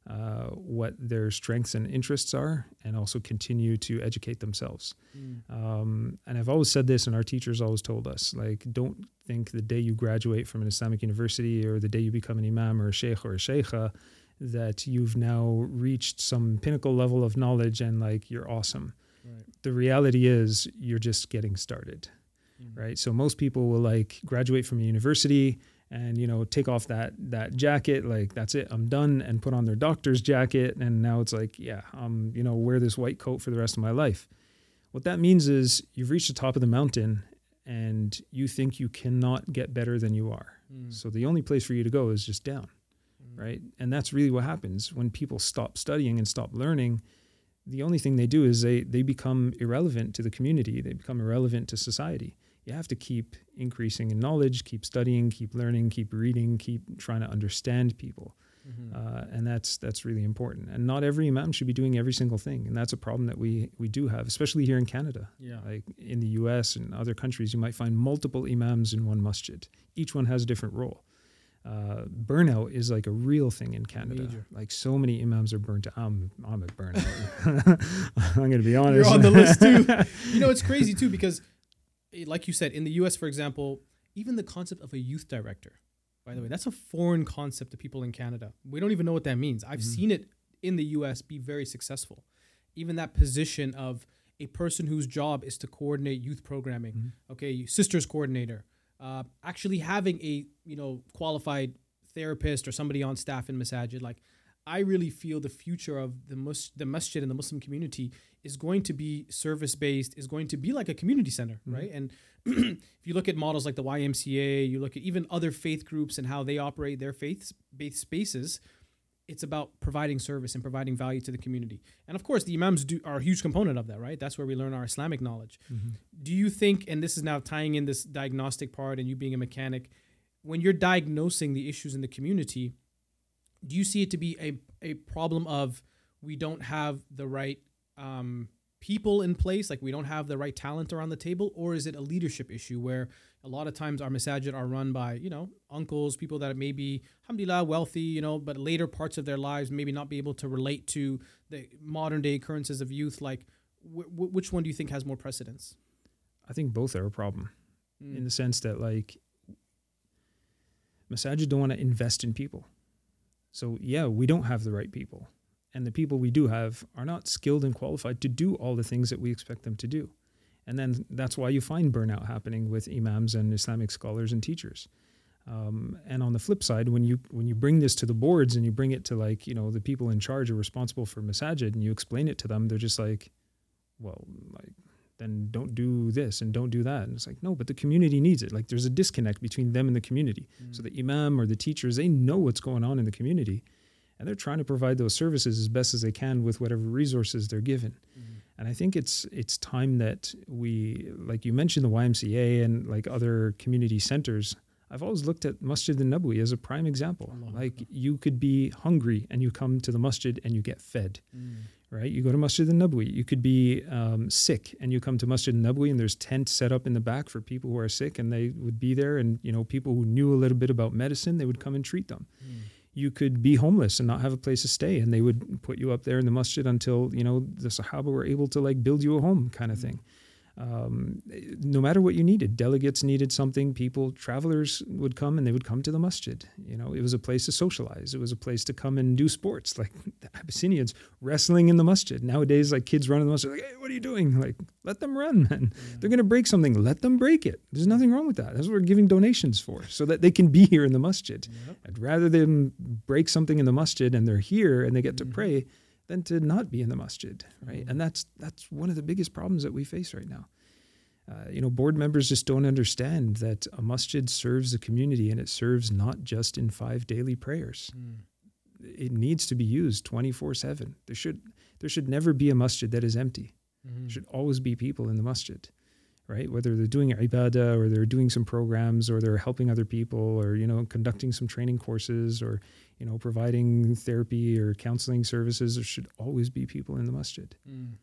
Uh, what their strengths and interests are, and also continue to educate themselves. Um, and I've always said this, and our teachers always told us, like, don't think the day you graduate from an Islamic university or the day you become an imam or a sheikh or a sheikha that you've now reached some pinnacle level of knowledge and like you're awesome. Right. The reality is you're just getting started, Mm. right? So most people will like graduate from a university and you know take off that that jacket like that's it i'm done and put on their doctor's jacket and now it's like yeah i'm you know wear this white coat for the rest of my life. What that means is you've reached the top of the mountain and you think you cannot get better than you are. Mm. so the only place for you to go is just down Mm. right? And that's really what happens. When people stop studying and stop learning the only thing they do is they they become irrelevant to the community. They become irrelevant to society you have to keep increasing in knowledge keep studying keep learning keep reading keep trying to understand people Mhm. uh, and that's that's really important and not every imam should be doing every single thing and that's a problem that we we do have especially here in canada yeah. like in the us and other countries you might find multiple imams in one masjid each one has a different role uh, burnout is like a real thing in Canada. Major. Like so many imams are burnt out. I'm I'm at burnout. I'm going to be honest. You're on the list too. you know, it's crazy too because, like you said, in the U.S., for example, even the concept of a youth director, by the way, that's a foreign concept to people in Canada. We don't even know what that means. I've Mhm. seen it in the U.S. be very successful. Even that position of a person whose job is to coordinate youth programming, Mhm. okay, sisters coordinator, uh, actually having a you know qualified therapist or somebody on staff in masajid, like. I really feel the future of the mus- the masjid and the Muslim community is going to be service based, is going to be like a community center, Mhm. right? And if you look at models like the YMCA, you look at even other faith groups and how they operate their faith based spaces, it's about providing service and providing value to the community. And of course, the imams do, are a huge component of that, right? That's where we learn our Islamic knowledge. Mhm. Do you think, and this is now tying in this diagnostic part and you being a mechanic, when you're diagnosing the issues in the community, do you see it to be a, a problem of we don't have the right um, people in place, like we don't have the right talent around the table, or is it a leadership issue where a lot of times our masajid are run by, you know, uncles, people that may be, alhamdulillah, wealthy, you know, but later parts of their lives maybe not be able to relate to the modern day occurrences of youth? Like, wh- wh- which one do you think has more precedence? I think both are a problem Mm. in the sense that like masajid don't want to invest in people. So yeah, we don't have the right people. And the people we do have are not skilled and qualified to do all the things that we expect them to do. And then that's why you find burnout happening with imams and Islamic scholars and teachers. Um, and on the flip side, when you when you bring this to the boards and you bring it to like you know the people in charge are responsible for masajid and you explain it to them, they're just like, well, like then don't do this and don't do that. And it's like, no, but the community needs it. Like there's a disconnect between them and the community. So the imam or the teachers, they know what's going on in the community and they're trying to provide those services as best as they can with whatever resources they're given. Mhm. And I think it's it's time that we like you mentioned the YMCA and like other community centers. I've always looked at Masjid al-Nabawi as a prime example. Like you could be hungry and you come to the masjid and you get fed Mm. Right? You go to Masjid al-Nabawi. You could be um, sick and you come to Masjid al-Nabawi and there's tents set up in the back for people who are sick and they would be there and, you know, people who knew a little bit about medicine, they would come and treat them. Mm. You could be homeless and not have a place to stay and they would put you up there in the masjid until, you know, the Sahaba were able to like build you a home kind of Mm. thing. Um, no matter what you needed, delegates needed something, people, travelers would come and they would come to the masjid. You know, it was a place to socialize. It was a place to come and do sports, like the Abyssinians wrestling in the masjid. Nowadays, like kids run in the masjid, like, hey, what are you doing? Like, let them run, man. Yeah. They're going to break something. Let them break it. There's nothing wrong with that. That's what we're giving donations for, so that they can be here in the masjid. Yep. I'd rather them break something in the masjid and they're here and they get to mm-hmm. pray than to not be in the masjid, right? Mm-hmm. And that's that's one of the biggest problems that we face right now. Uh, you know, board members just don't understand that a masjid serves the community and it serves not just in five daily prayers. Mm. It needs to be used 24 7. There should, there should never be a masjid that is empty. Mm-hmm. There should always be people in the masjid, right? Whether they're doing ibadah or they're doing some programs or they're helping other people or, you know, conducting some training courses or, you know, providing therapy or counseling services, there should always be people in the masjid. Mm.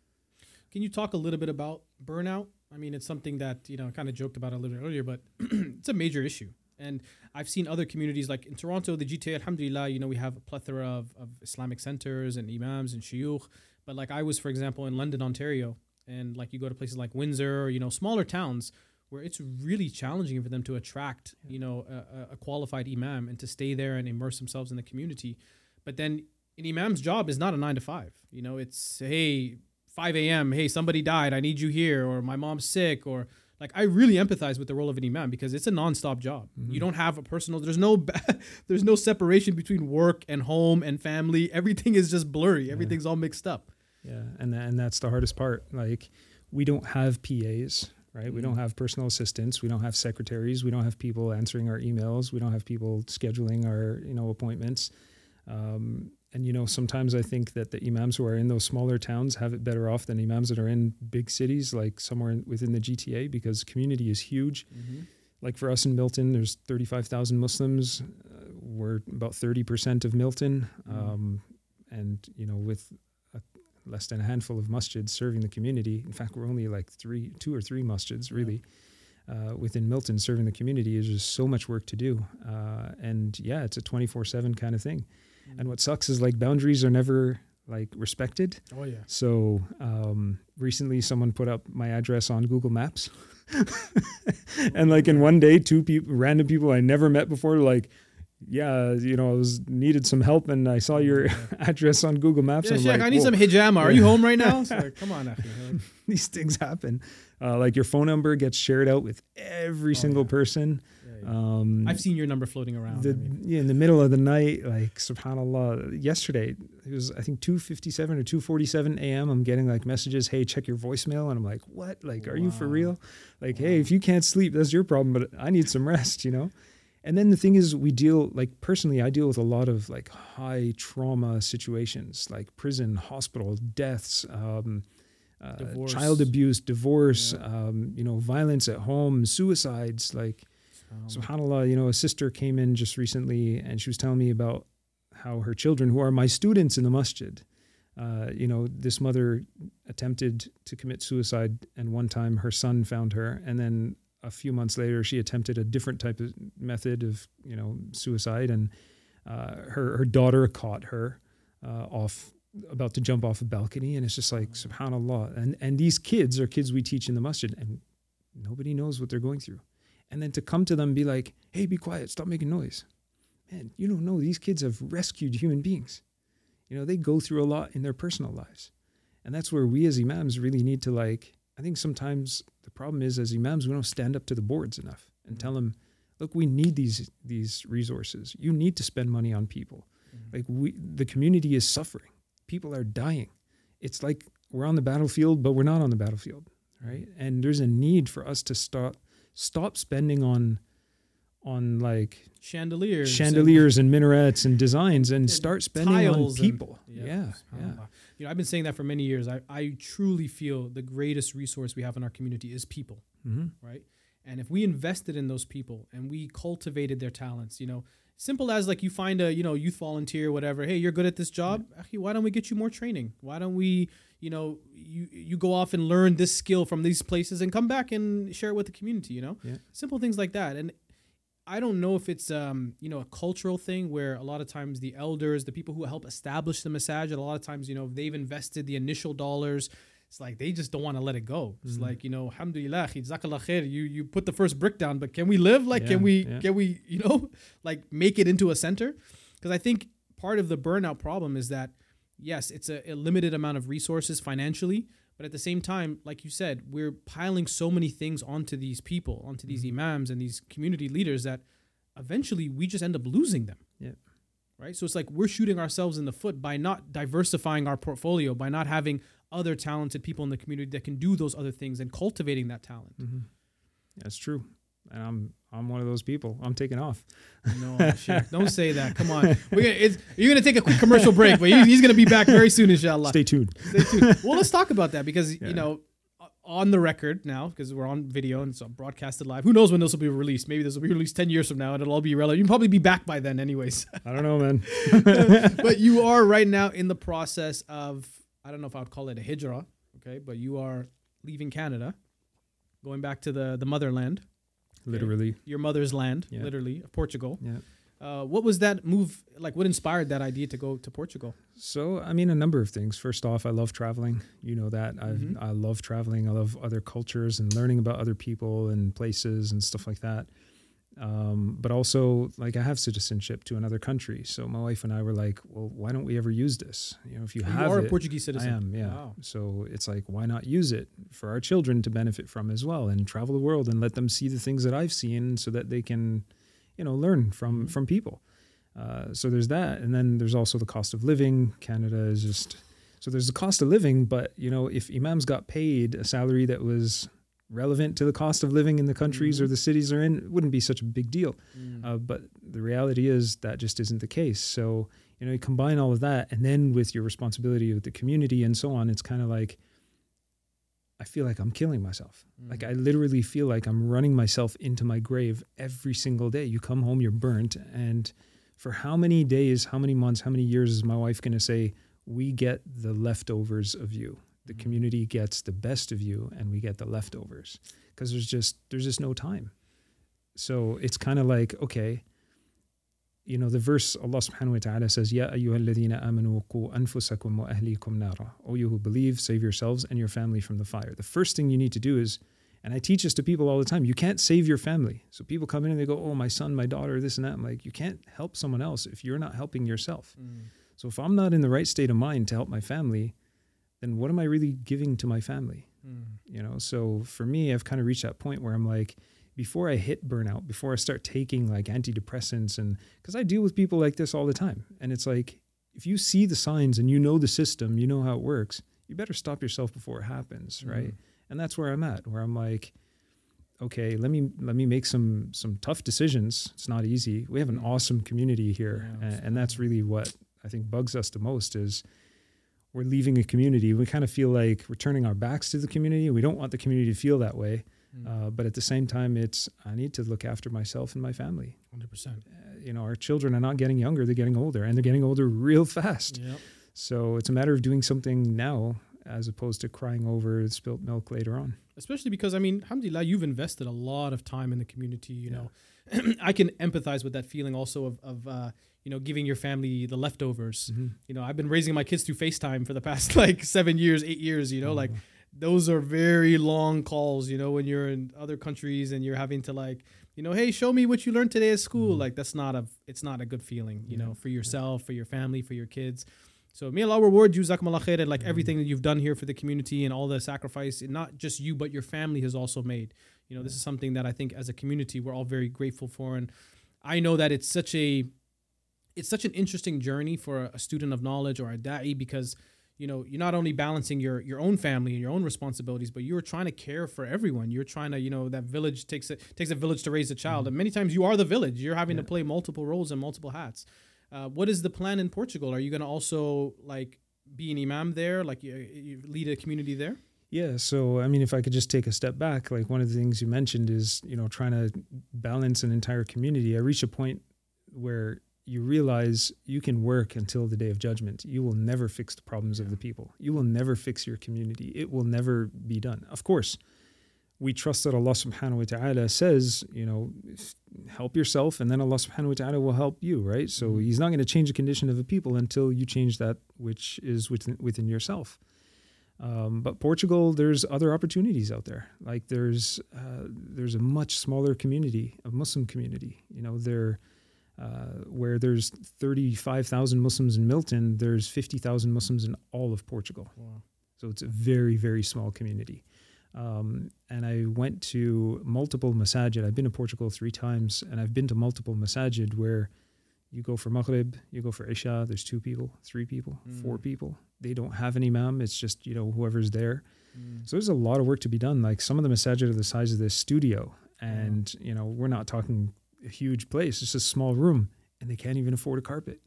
Can you talk a little bit about burnout? I mean, it's something that, you know, I kind of joked about a little bit earlier, but it's a major issue. And I've seen other communities like in Toronto, the GTA, alhamdulillah, you know, we have a plethora of, of Islamic centers and imams and shuyukh. But like I was, for example, in London, Ontario, and like you go to places like Windsor, or, you know, smaller towns where it's really challenging for them to attract, you know, a, a qualified imam and to stay there and immerse themselves in the community. But then an imam's job is not a nine to five. You know, it's hey, 5 a.m. Hey, somebody died. I need you here, or my mom's sick, or like I really empathize with the role of an imam because it's a nonstop job. Mm-hmm. You don't have a personal. There's no there's no separation between work and home and family. Everything is just blurry. Everything's all mixed up. Yeah, and and that's the hardest part. Like we don't have PAs, right? Mm-hmm. We don't mm-hmm. have personal assistants. We don't have secretaries. We don't have people answering our emails. We don't have people scheduling our you know appointments. Um, and you know sometimes i think that the imams who are in those smaller towns have it better off than imams that are in big cities like somewhere within the gta because community is huge mm-hmm. like for us in milton there's 35000 muslims uh, we're about 30% of milton mm-hmm. um, and you know with less than a handful of masjids serving the community in fact we're only like three two or three masjids really uh, within milton serving the community is just so much work to do uh, and yeah it's a 24-7 kind of thing Mm. And what sucks is like boundaries are never like respected. Oh yeah. So um, recently, someone put up my address on Google Maps, and like in one day, two people, random people I never met before, like, yeah, you know, I was needed some help, and I saw your address on Google Maps. Yeah, and like, I need some hijama. Are you home right now? So come on, These things happen. Uh, like your phone number gets shared out with every oh, single yeah. person. Um, I've seen your number floating around. The, I mean. Yeah, in the middle of the night, like Subhanallah. Yesterday, it was I think two fifty seven or two forty seven a.m. I'm getting like messages, "Hey, check your voicemail," and I'm like, "What? Like, wow. are you for real? Like, wow. hey, if you can't sleep, that's your problem, but I need some rest," you know. And then the thing is, we deal like personally, I deal with a lot of like high trauma situations, like prison, hospital, deaths. Um, uh, child abuse, divorce, yeah. um, you know, violence at home, suicides, like um, SubhanAllah, you know, a sister came in just recently and she was telling me about how her children, who are my students in the masjid, uh, you know, this mother attempted to commit suicide, and one time her son found her, and then a few months later she attempted a different type of method of, you know, suicide, and uh, her her daughter caught her uh, off about to jump off a balcony, and it's just like Subhanallah, and and these kids are kids we teach in the masjid, and nobody knows what they're going through and then to come to them and be like, hey, be quiet, stop making noise. Man, you don't know these kids have rescued human beings. You know, they go through a lot in their personal lives. And that's where we as imams really need to like, I think sometimes the problem is as imams, we don't stand up to the boards enough and tell them, look, we need these these resources. You need to spend money on people. Mm-hmm. Like we the community is suffering. People are dying. It's like we're on the battlefield, but we're not on the battlefield. Right. And there's a need for us to start stop spending on on like chandeliers chandeliers and, and minarets and designs and, and start spending on people and, yeah. Yeah, yeah. you know i've been saying that for many years. I, I truly feel the greatest resource we have in our community is people mm-hmm. right? And if we invested in those people and we cultivated their talents you know simple as like you find a you know youth volunteer whatever hey you're good at this job? Yeah. why don't we get you more training? Why don't we you know you you go off and learn this skill from these places and come back and share it with the community you know? Yeah. simple things like that. And i don't know if it's um you know a cultural thing where a lot of times the elders the people who help establish the masajid a lot of times you know they've invested the initial dollars it's like they just don't want to let it go. It's Mhm. like you know, alhamdulillah, khair, you you put the first brick down, but can we live? Like, Yeah, can we yeah. can we you know like make it into a center? Because I think part of the burnout problem is that yes, it's a, a limited amount of resources financially, but at the same time, like you said, we're piling so many things onto these people, onto these Mhm. imams and these community leaders that eventually we just end up losing them. Yeah. Right. So it's like we're shooting ourselves in the foot by not diversifying our portfolio, by not having other talented people in the community that can do those other things and cultivating that talent. hmm That's true. And I'm I'm one of those people. I'm taking off. No, Sheikh, don't say that. Come on. We're gonna, it's, you're going to take a quick commercial break, but he- he's going to be back very soon, inshallah. Stay tuned. Stay tuned. Well, let's talk about that because Yeah. you know, on the record now because we're on video and it's broadcasted live. Who knows when this will be released? Maybe this will be released ten years from now and it'll all be relevant. You'll probably be back by then, anyways. I don't know, man. but you are right now in the process of I don't know if I would call it a hijrah, okay, but you are leaving Canada, going back to the the motherland, Literally. your mother's land, Yeah. literally, of Portugal. Yeah. Uh, what was that move like? What inspired that idea to go to Portugal? So, I mean, a number of things. First off, I love traveling. You know that. I Mhm. I love traveling. I love other cultures and learning about other people and places and stuff like that. Um, but also, like, I have citizenship to another country. So my wife and I were like, well, why don't we ever use this? You know, if you You have are it, a Portuguese citizen. I am, yeah. Wow. So it's like, why not use it for our children to benefit from as well and travel the world and let them see the things that I've seen so that they can, you know, learn from Mhm. from people. Uh, so there's that, and then there's also the cost of living. Canada is just so there's the cost of living, but you know, if imams got paid a salary that was relevant to the cost of living in the countries or Mhm. the cities they're in, it wouldn't be such a big deal. Mm. Uh, but the reality is that just isn't the case. So, you know, you combine all of that and then with your responsibility with the community and so on, it's kind of like, I feel like I'm killing myself. Like, Mm. I literally feel like I'm running myself into my grave every single day. You come home, you're burnt. And for how many days, how many months, how many years is my wife going to say, We get the leftovers of you? The community gets the best of you, and we get the leftovers because there's just there's just no time. So it's kind of like okay, you know, the verse Allah Subhanahu wa Taala says, "Ya ayyuhalladhina amanu qu anfusakum wa ahlikum nara." O you who believe, save yourselves and your family from the fire. The first thing you need to do is, and I teach this to people all the time, you can't save your family. So people come in and they go, "Oh, my son, my daughter, this and that." I'm like, you can't help someone else if you're not helping yourself. Mm. So if I'm not in the right state of mind to help my family, then what am I really giving to my family? Mm. You know, so for me, I've kind of reached that point where I'm like, before I hit burnout, before I start taking like antidepressants, and because I deal with people like this all the time, and it's like, if you see the signs and you know the system, you know how it works, you better stop yourself before it happens, right? Mm. And that's where I'm at, where I'm like, okay, let me let me make some some tough decisions. It's not easy. We have an Mm. awesome community here, Yeah, and, and that's really what I think bugs us the most is we're leaving a community. We kind of feel like we're turning our backs to the community. We don't want the community to feel that way. Mm. Uh, but at the same time, it's I need to look after myself and my family. 100%. Uh, you know, our children are not getting younger; they're getting older, and they're getting older real fast. Yep. So it's a matter of doing something now, as opposed to crying over spilt milk later on. especially because I mean, alhamdulillah, you've invested a lot of time in the community. You know, I can empathize with that feeling also of, of uh, you know, giving your family the leftovers. You know, I've been raising my kids through FaceTime for the past like seven years, eight years. You know, like those are very long calls. You know, when you're in other countries and you're having to like, you know, hey, show me what you learned today at school. Mhm. Like that's not a, it's not a good feeling. You Yeah. know, for yourself, for your family, for your kids. So may Allah reward you, Zakum khair, and like everything that you've done here for the community and all the sacrifice, and not just you, but your family has also made. You know, this is something that I think as a community we're all very grateful for, and I know that it's such a, it's such an interesting journey for a, student of knowledge or a da'i because, you know, you're not only balancing your your own family and your own responsibilities, but you're trying to care for everyone. You're trying to, you know, that village takes a takes a village to raise a child, Mhm. and many times you are the village. You're having to play multiple roles and multiple hats. Uh, what is the plan in Portugal? Are you going to also like be an imam there, like you, you lead a community there? Yeah. So, I mean, if I could just take a step back, like one of the things you mentioned is, you know, trying to balance an entire community. I reach a point where you realize you can work until the day of judgment. You will never fix the problems of the people. You will never fix your community. It will never be done. Of course, we trust that Allah subhanahu wa ta'ala says, you know, help yourself and then Allah subhanahu wa ta'ala will help you, right? So Mhm. he's not going to change the condition of the people until you change that which is within, within yourself. Um, but Portugal, there's other opportunities out there. Like there's uh, there's a much smaller community, a Muslim community. You know, there uh, where there's 35,000 Muslims in Milton, there's 50,000 Muslims in all of Portugal. Wow. So it's a very very small community. Um, and I went to multiple masajid. I've been to Portugal three times, and I've been to multiple masajid where you go for Maghrib, you go for Isha, there's two people, three people, four Mm. people. They don't have an imam. It's just, you know, whoever's there. Mm. So there's a lot of work to be done. Like some of the masajid are the size of this studio. And, you know, we're not talking a huge place. It's a small room and they can't even afford a carpet.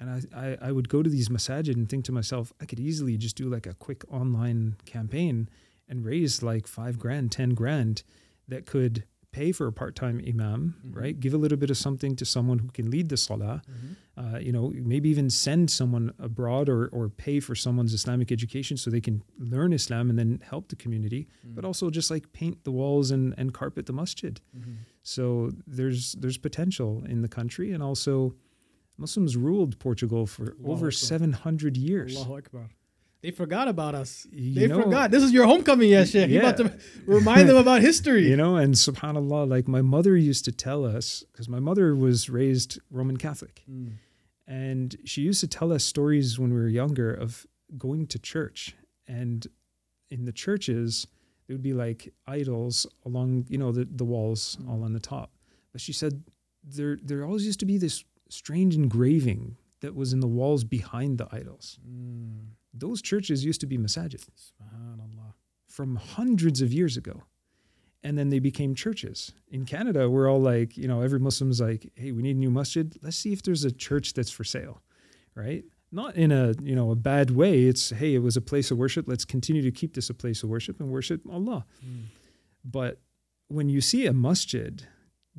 And I, I, I would go to these masajid and think to myself, I could easily just do like a quick online campaign and raise like five grand, 10 grand that could pay for a part-time imam, Mhm. right? Give a little bit of something to someone who can lead the salah. Mhm. Uh, you know, maybe even send someone abroad or, or pay for someone's Islamic education so they can learn Islam and then help the community, Mm. but also just like paint the walls and, and carpet the masjid. Mhm. So there's there's potential in the country, and also Muslims ruled Portugal for over Akbar. 700 years. They forgot about us. You They know- forgot. This is your homecoming, yeah, Sheikh. You're about to remind them about history. You know, and subhanallah, like my mother used to tell us, because my mother was raised Roman Catholic, Mm. and she used to tell us stories when we were younger of going to church, and in the churches there would be like idols along, you know, the the walls Mm. all on the top. But she said there there always used to be this strange engraving that was in the walls behind the idols. Mm. Those churches used to be masajid SubhanAllah. from hundreds of years ago. And then they became churches. In Canada, we're all like, you know, every Muslim's like, hey, we need a new masjid. Let's see if there's a church that's for sale, right? Not in a, you know, a bad way. It's, hey, it was a place of worship. Let's continue to keep this a place of worship and worship Allah. Mm. But when you see a masjid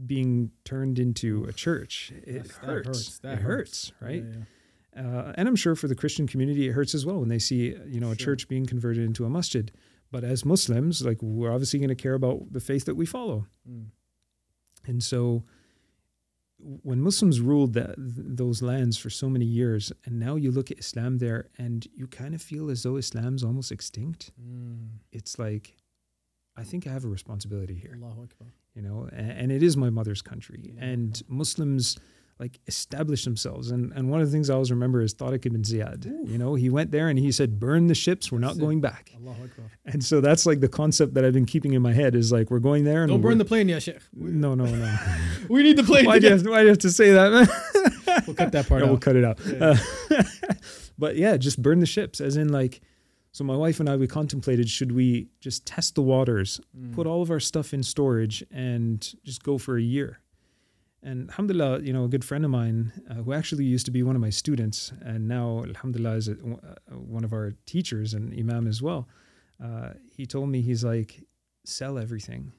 being turned into a church, it That's- that hurts. hurts. That it hurts, right? Yeah, yeah. Uh, and I'm sure for the Christian community, it hurts as well when they see, you know, a Sure. church being converted into a masjid. But as Muslims, like we're obviously going to care about the faith that we follow. Mm. And so when Muslims ruled that those lands for so many years, and now you look at Islam there and you kind of feel as though Islam's almost extinct, Mm. it's like, I think I have a responsibility here Allahu Akbar. you know and, and it is my mother's country Yeah. and muslims like establish themselves and and one of the things i always remember is tariq ibn ziyad Oof. you know he went there and he said burn the ships we're not going back and so that's like the concept that i've been keeping in my head is like we're going there and Don't burn the plane, yeah, Sheikh. No no no we need the plane. why do, you have, why do you have to say that man We'll cut that part no, out. we'll cut it out Yeah. Uh, but yeah just burn the ships as in like so my wife and i we contemplated should we just test the waters Mm. put all of our stuff in storage and just go for a year. And alhamdulillah, you know, a good friend of mine uh, who actually used to be one of my students and now alhamdulillah is a, uh, one of our teachers and imam as well. Uh, he told me he's like, sell everything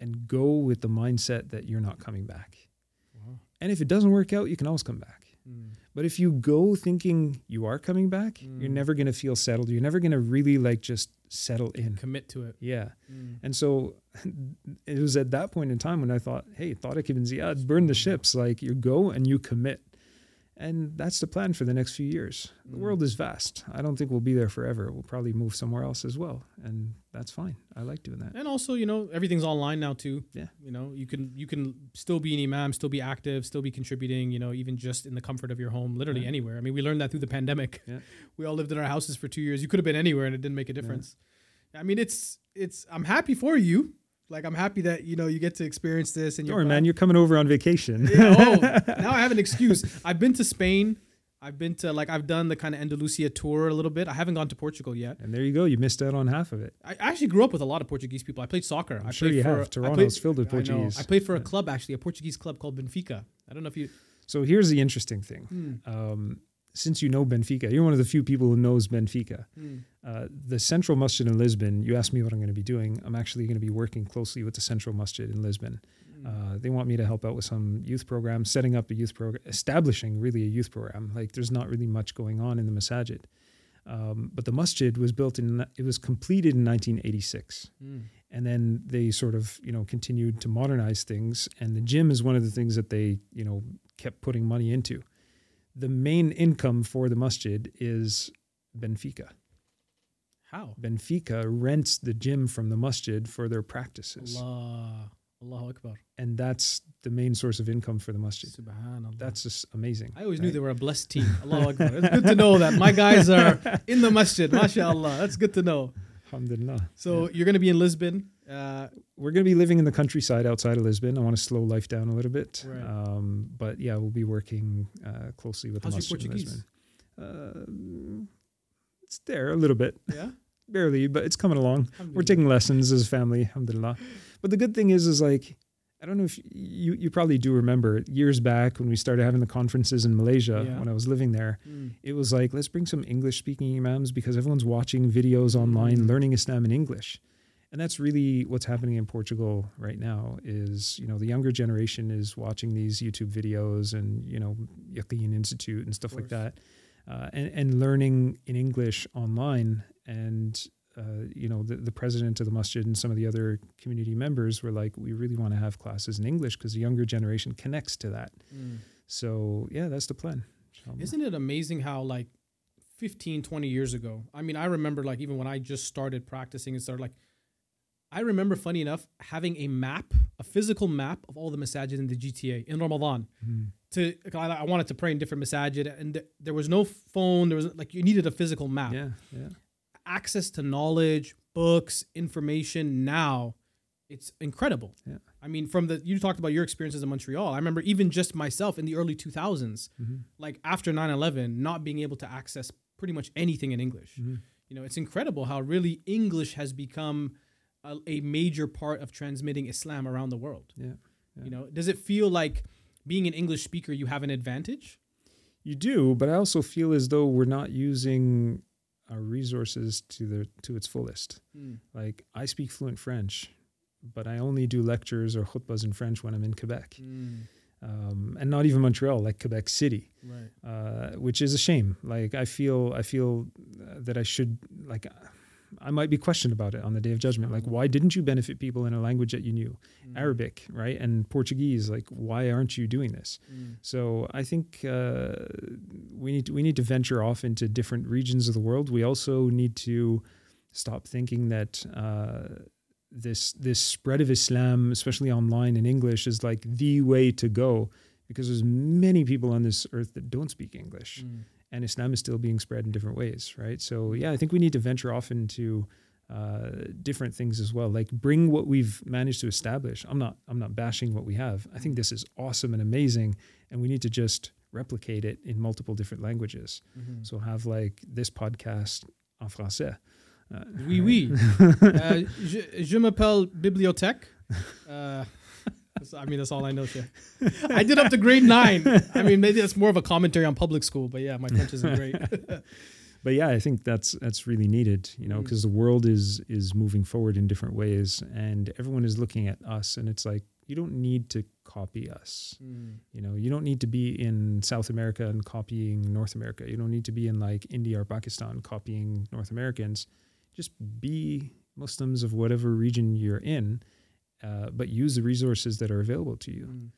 and go with the mindset that you're not coming back. Wow. And if it doesn't work out, you can always come back. Mm. But if you go thinking you are coming back, you're Mm. never going to feel settled. You're never going to really like just settle in. Commit to it. Yeah. Mm. And so it was at that point in time when I thought, hey, Tariq ibn Ziyad, burn the ships. Like you go and you commit. And that's the plan for the next few years. The Mm. world is vast. I don't think we'll be there forever. We'll probably move somewhere else as well. And that's fine. I like doing that. And also, you know, everything's online now too. Yeah. You know, you can you can still be an imam, still be active, still be contributing. You know, even just in the comfort of your home, literally Yeah. anywhere. I mean, we learned that through the pandemic. Yeah. We all lived in our houses for two years. You could have been anywhere, and it didn't make a difference. I mean, it's it's. I'm happy for you. Like, I'm happy that you know you get to experience this. And you're man. You're coming over on vacation. Yeah, oh, now I have an excuse. I've been to Spain. I've been to like I've done the kind of Andalusia tour a little bit. I haven't gone to Portugal yet. and there you go. You missed out on half of it. I actually grew up with a lot of Portuguese people. I played soccer. I'm I sure played you for, have. I Toronto's filled with Portuguese. I, played for a club actually, a Portuguese club called Benfica. I don't know if you. So here's the interesting thing. Hmm, Um, since you know Benfica, you're one of the few people who knows Benfica. hmm, Uh, the Central Masjid in Lisbon, you asked me what I'm going to be doing. I'm actually going to be working closely with the Central Masjid in Lisbon. hmm. Uh, they want me to help out with some youth programs, setting up a youth program, establishing really a youth program. Like there's not really much going on in the masajid. Um, but the masjid was built in, it was completed in 1986. Hmm. And then they sort of, you know, continued to modernize things. And the gym is one of the things that they, you know, kept putting money into. The main income for the masjid is Benfica. How? Benfica rents the gym from the masjid for their practices. Allah. Allahu Akbar. And that's the main source of income for the masjid. Subhanallah. That's just amazing. I always knew they were a blessed team. Allahu Akbar. It's good to know that my guys are in the masjid. MashaAllah. That's good to know. Alhamdulillah. So you're going to be in Lisbon. Uh, We're going to be living in the countryside outside of Lisbon. I want to slow life down a little bit. Right. Um, but yeah, we'll be working uh, closely with How's the in Portuguese? Lisbon. Uh, it's there a little bit, yeah. barely, but it's coming along. We're taking lessons as a family, alhamdulillah. But the good thing is, is like, I don't know if you, you probably do remember years back when we started having the conferences in Malaysia Yeah. when I was living there. Mm. It was like, let's bring some English speaking imams because everyone's watching videos online, Mm. learning Islam in English. And that's really what's happening in Portugal right now is, you know, the younger generation is watching these YouTube videos and, you know, Yaqeen Institute and stuff like that. Uh, and, and learning in English online. And, uh, you know, the, the president of the masjid and some of the other community members were like, we really want to have classes in English because the younger generation connects to that. Mm. So, yeah, that's the plan. inshallah. Isn't it amazing how like 15, 20 years ago? I mean, I remember like even when I just started practicing and started like, I remember funny enough having a map, a physical map of all the masajid in the GTA in Ramadan. Mhm. To I wanted to pray in different masajid, and th- there was no phone. There was like you needed a physical map. Yeah, yeah. Access to knowledge, books, information. Now, it's incredible. Yeah. I mean, from the you talked about your experiences in Montreal. I remember even just myself in the early 2000s Mm-hmm. like after 9-11 not being able to access pretty much anything in english Mhm. you know it's incredible how really english has become a, a major part of transmitting islam around the world Yeah, yeah. you know does it feel like being an english speaker you have an advantage You do, but I also feel as though we're not using our resources to the to its fullest. Like I speak fluent French, but I only do lectures or khutbas in French when I'm in Quebec, um, and not even Montreal, like Quebec City, right uh, which is a shame. Like I feel I feel uh, that I should like. I might be questioned about it on the day of judgment. Like, why didn't you benefit people in a language that you knew? Arabic, right? And Portuguese. Like, why aren't you doing this? So I think uh, we need to, we need to venture off into different regions of the world. We also need to stop thinking that uh, this this spread of Islam, especially online in English, is like the way to go because there's many people on this earth that don't speak English, and Islam is still being spread in different ways, right? So yeah, I think we need to venture off into uh, different things as well. Like bring what we've managed to establish. I'm not I'm not bashing what we have. I think this is awesome and amazing, and we need to just replicate it in multiple different languages. So have like this podcast en français. Uh, oui oui uh, je, je m'appelle bibliothèque uh, that's- I mean, that's all I know. Shit. I did up to grade nine. I mean, maybe that's more of a commentary on public school, but yeah, my French isn't great. but yeah, I think that's that's really needed, you know, Mm. because the world is is moving forward in different ways, and everyone is looking at us, and it's like you don't need to copy us. Mm. You know, you don't need to be in South America and copying North America. You don't need to be in like India or Pakistan copying North Americans. Just be Muslims of whatever region you're in, uh, but use the resources that are available to you. Mm. And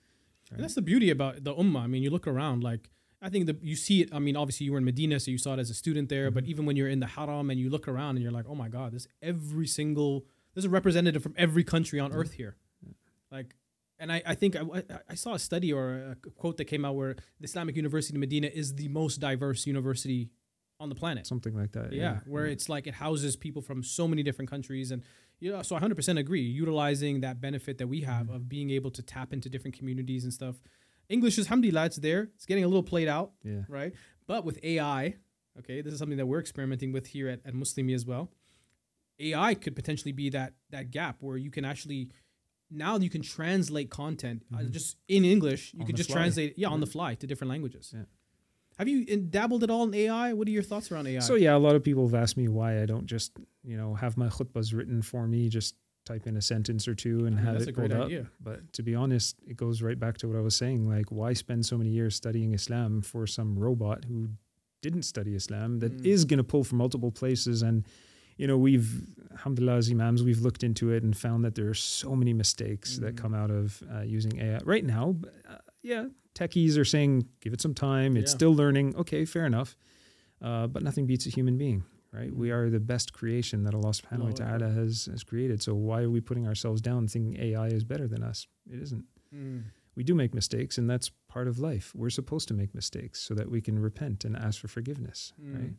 right? that's the beauty about the ummah. I mean, you look around, like I think that you see it. I mean, obviously you were in Medina, so you saw it as a student there. But Mhm. even when you're in the Haram and you look around and you're like, oh my God, there's every single there's a representative from every country on Yeah. earth here. Like, and I, I think I, I- I saw a study or a quote that came out where the Islamic University in Medina is the most diverse university on the planet. Something like that. yeah, where it's like it houses people from so many different countries and you know so I 100% agree utilizing that benefit that we have Mhm. of being able to tap into different communities and stuff english is alhamdulillah it's there it's getting a little played out yeah. right but with ai okay this is something that we're experimenting with here at, at muslimi as well ai could potentially be that that gap where you can actually now you can translate content uh, Mhm. just in english you On can just fly. translate yeah on the fly to different languages Yeah. Have you dabbled at all in ai what are your thoughts around ai So yeah, a lot of people have asked me why I don't just you know have my khutbas written for me, just type in a sentence or two and I mean, have that's it a great pulled up. idea. But to be honest, it goes right back to what I was saying. Like, why spend so many years studying Islam for some robot who didn't study Islam that is Mm. going to pull from multiple places and you know, we've, alhamdulillah, as imams, we've looked into it and found that there are so many mistakes that Mhm. come out of uh, using AI. Right now, uh, yeah, techies are saying, give it some time. It's Yeah. still learning. Okay, fair enough. Uh, but nothing beats a human being, right? We are the best creation that Allah subhanahu wa ta'ala has, has created. So why are we putting ourselves down thinking AI is better than us? It isn't. Mm. We do make mistakes, and that's part of life. We're supposed to make mistakes so that we can repent and ask for forgiveness, Mm. right?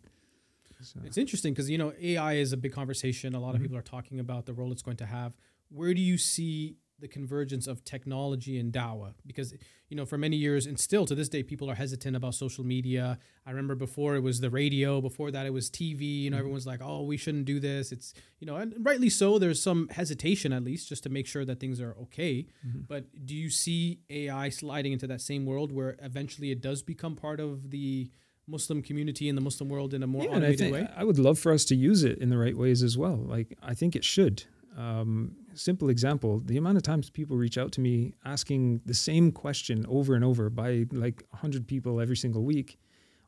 So, It's interesting because you know AI is a big conversation. A lot of Mhm. people are talking about the role it's going to have. Where do you see the convergence of technology and dawah? Because you know, for many years and still to this day, people are hesitant about social media. I remember before it was the radio. Before that, it was TV. You know, Mhm. everyone's like, "Oh, we shouldn't do this." It's you know, and rightly so. There's some hesitation at least just to make sure that things are okay. Mhm. But do you see AI sliding into that same world where eventually it does become part of the Muslim community in the Muslim world in a more yeah, I automated think way? I would love for us to use it in the right ways as well. Like I think it should. Um, simple example: the amount of times people reach out to me asking the same question over and over by like hundred people every single week.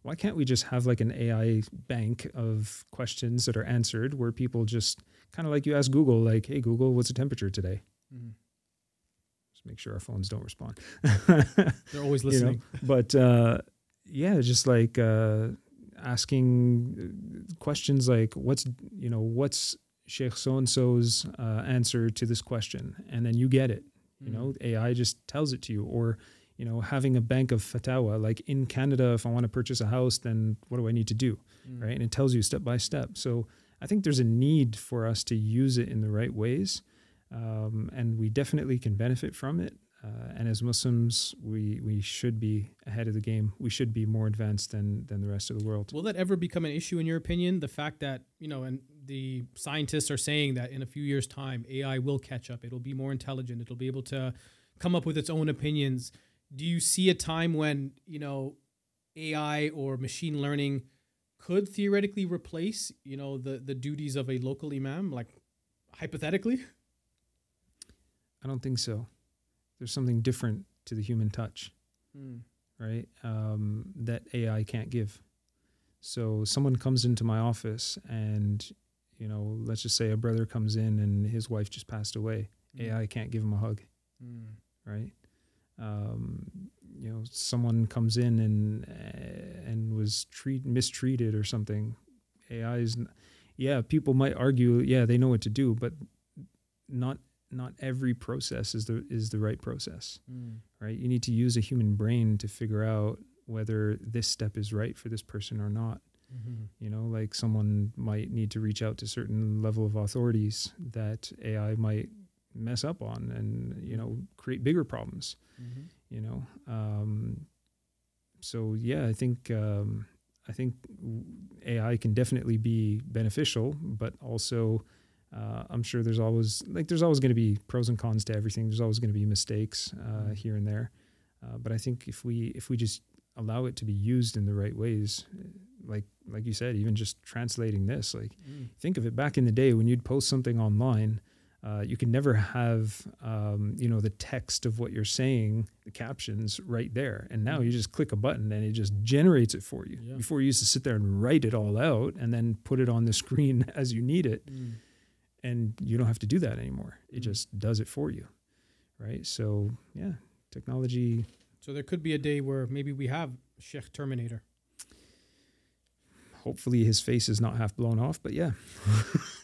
Why can't we just have like an AI bank of questions that are answered where people just kind of like you ask Google, like, "Hey Google, what's the temperature today?" Mhm. Just make sure our phones don't respond. They're always you know, listening. but uh, yeah, just like uh, asking uh, questions like, "What's you know what's Sheikh so and so's uh, answer to this question?" And then you get it. You know, AI just tells it to you, or you know, having a bank of fatawa. Like in Canada, if I want to purchase a house, then what do I need to do? Mm. right? And it tells you step by step. So I think there's a need for us to use it in the right ways, um, and we definitely can benefit from it. Uh, and as Muslims, we we should be ahead of the game. We should be more advanced than than the rest of the world. Will that ever become an issue in your opinion? The fact that, you know, and the scientists are saying that in a few years' time, AI will catch up. It'll be more intelligent. It'll be able to come up with its own opinions. Do you see a time when, you know, AI or machine learning could theoretically replace, you know, the, the duties of a local imam, like hypothetically? I don't think so. There's something different to the human touch. Mm. right? Um, that AI can't give. So someone comes into my office and, you know, let's just say a brother comes in and his wife just passed away. AI can't give him a hug, Mm. right? Um, you know, someone comes in and uh, and was treat mistreated or something. AI is, n- yeah, people might argue, yeah, they know what to do, but not not every process is the is the right process Mm. right? You need to use a human brain to figure out whether this step is right for this person or not. Mhm. You know, like someone might need to reach out to certain level of authorities that AI might mess up on and, you know, create bigger problems, Mhm. you know. Um, so yeah, I think um, I think AI can definitely be beneficial, but also uh, I'm sure there's always like there's always going to be pros and cons to everything. There's always going to be mistakes uh, Mhm. here and there, uh, but I think if we if we just allow it to be used in the right ways, like like you said, even just translating this, like Mm. think of it back in the day when you'd post something online. Uh, you could never have, um, you know, the text of what you're saying, the captions right there. And now you just click a button and it just generates it for you. Yeah. Before you used to sit there and write it all out and then put it on the screen as you need it. Mm. And you don't have to do that anymore. It Mm. just does it for you. Right. So, yeah, technology. So there could be a day where maybe we have Sheikh Terminator. Hopefully his face is not half blown off, but yeah.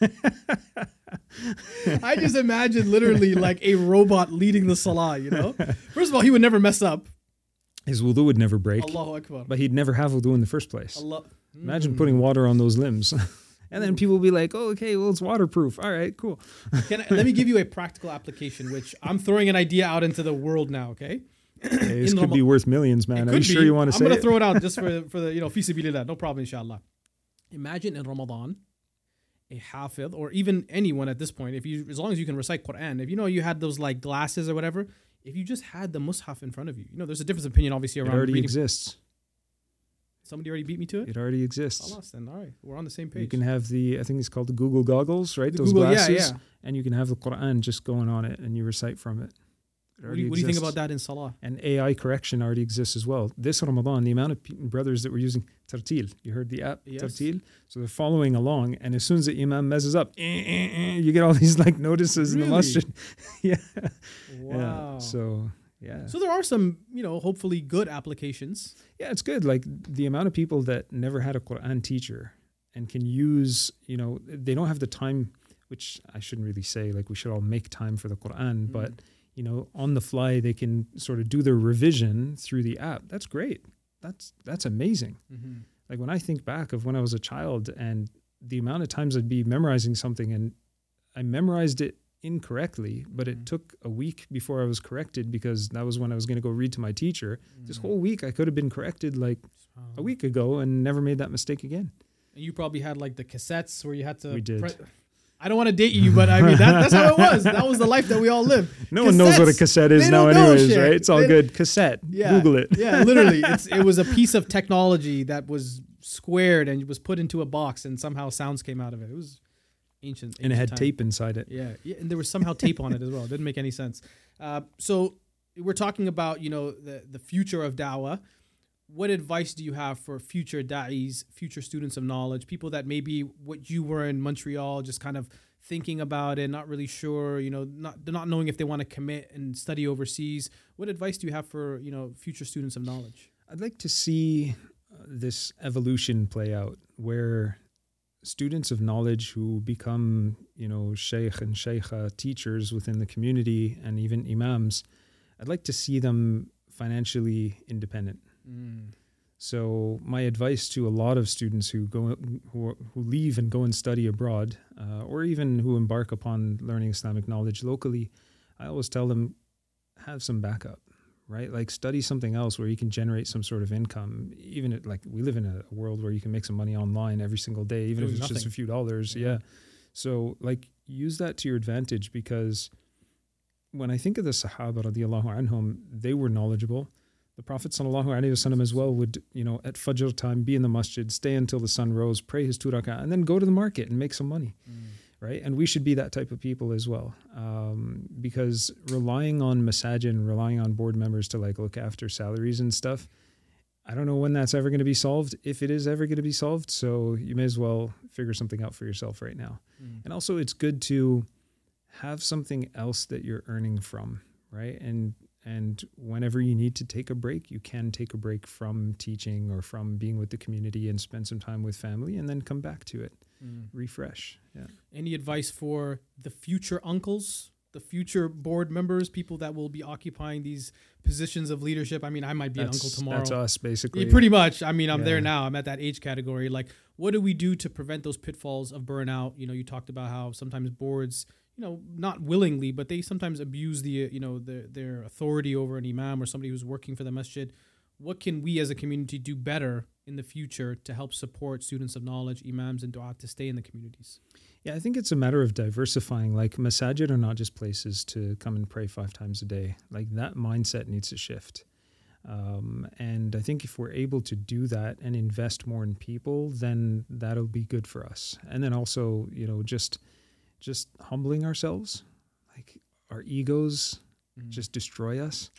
I just imagine literally like a robot leading the salah, you know? First of all, he would never mess up. His wudu would never break, Allahu Akbar. but he'd never have wudu in the first place. Allah. Imagine Mm. putting water on those limbs. and then people will be like, oh, okay, well, it's waterproof. All right, cool. Can I, let me give you a practical application, which I'm throwing an idea out into the world now, okay? Hey, this In could be worth millions, man. Are could you sure be. you want to say? I'm gonna it? throw it out just for for the you know fi sabilillah, no problem, inshallah. Imagine in Ramadan, a hafid or even anyone at this point, if you as long as you can recite Quran, if you know you had those like glasses or whatever, if you just had the mushaf in front of you, you know there's a difference of opinion obviously it around already reading. exists. Somebody already beat me to it. It already exists. Alas, then all right, we're on the same page. You can have the, I think it's called the Google goggles, right? The Those Google- yeah, glasses. yeah. And you can have the Quran just going on it and you recite from it. What do, you, what do you think about that in Salah? And AI correction already exists as well. This Ramadan, the amount of pe- brothers that were using Tarteel, you heard the app Yes. Tarteel? So they're following along, and as soon as the Imam messes up, eh, eh, eh, you get all these like notices in the Really? masjid. yeah. Wow. Yeah. So, yeah. So there are some, you know, hopefully good applications. Yeah, it's good. Like the amount of people that never had a Quran teacher and can use, you know, they don't have the time, which I shouldn't really say, like we should all make time for the Quran, Mm. but you know, on the fly they can sort of do their revision through the app. That's great. That's that's amazing. Mhm. Like when I think back of when I was a child and the amount of times I'd be memorizing something and I memorized it incorrectly, but Mhm. it took a week before I was corrected because that was when I was going to go read to my teacher. This Mhm. whole week I could have been corrected like a week ago and never made that mistake again. And you probably had like the cassettes where you had to. We did. I don't want to date you, but I mean that, that's how it was. That was the life that we all lived. No one knows what a cassette is now, anyways, shit. right? It's all They- good. Cassette. Yeah, Google it. yeah, literally, it's, it was a piece of technology that was squared and was put into a box, and somehow sounds came out of it. It was ancient, And it had time. tape inside it. Yeah, yeah, and there was somehow tape on it as well. It didn't make any sense. Uh, so we're talking about you know the the future of dawah. What advice do you have for future da'is, future students of knowledge, people that maybe what you were in Montreal, just kind of thinking about it, not really sure, you know, not not knowing if they want to commit and study overseas. What advice do you have for you know future students of knowledge? I'd like to see uh, this evolution play out where students of knowledge who become, you know, sheikh and sheikha teachers within the community and even imams, I'd like to see them financially independent. So my advice to a lot of students who go who, who leave and go and study abroad, uh, or even who embark upon learning Islamic knowledge locally, I always tell them have some backup, right? Like study something else where you can generate some sort of income. Even at, like we live in a, world where you can make some money online every single day, even if it's just a few dollars. Yeah. Yeah. So like use that to your advantage because when I think of the Sahaba radiallahu anhum, they were knowledgeable. The Prophet sallallahu alaihi wasallam as well would, you know, at Fajr time be in the masjid, stay until the sun rose, pray his two rak'ah, and then go to the market and make some money, right? And we should be that type of people as well, um, because relying on masajid relying on board members to like look after salaries and stuff, I don't know when that's ever going to be solved, if it is ever going to be solved. So you may as well figure something out for yourself right now. And also, it's good to have something else that you're earning from, right? And and whenever you need to take a break, you can take a break from teaching or from being with the community and spend some time with family, and then come back to it, mm. refresh. Yeah. Any advice for the future uncles, the future board members, people that will be occupying these positions of leadership? I mean, I might be an uncle tomorrow. that's us basically. Yeah, pretty much. I mean, I'm there now. I'm at that age category. Like, what do we do to prevent those pitfalls of burnout? You know, you talked about how sometimes boards, you know, not willingly, but they sometimes abuse the, you know, their their authority over an imam or somebody who's working for the masjid. What can we as a community do better in the future to help support students of knowledge, imams, and du'at to stay in the communities? Yeah, I think it's a matter of diversifying. Like masajid are not just places to come and pray five times a day. Like that mindset needs to shift. Um, and I think if we're able to do that and invest more in people, then that'll be good for us. And then also, you know, just just humbling ourselves, like our egos mm. just destroy us.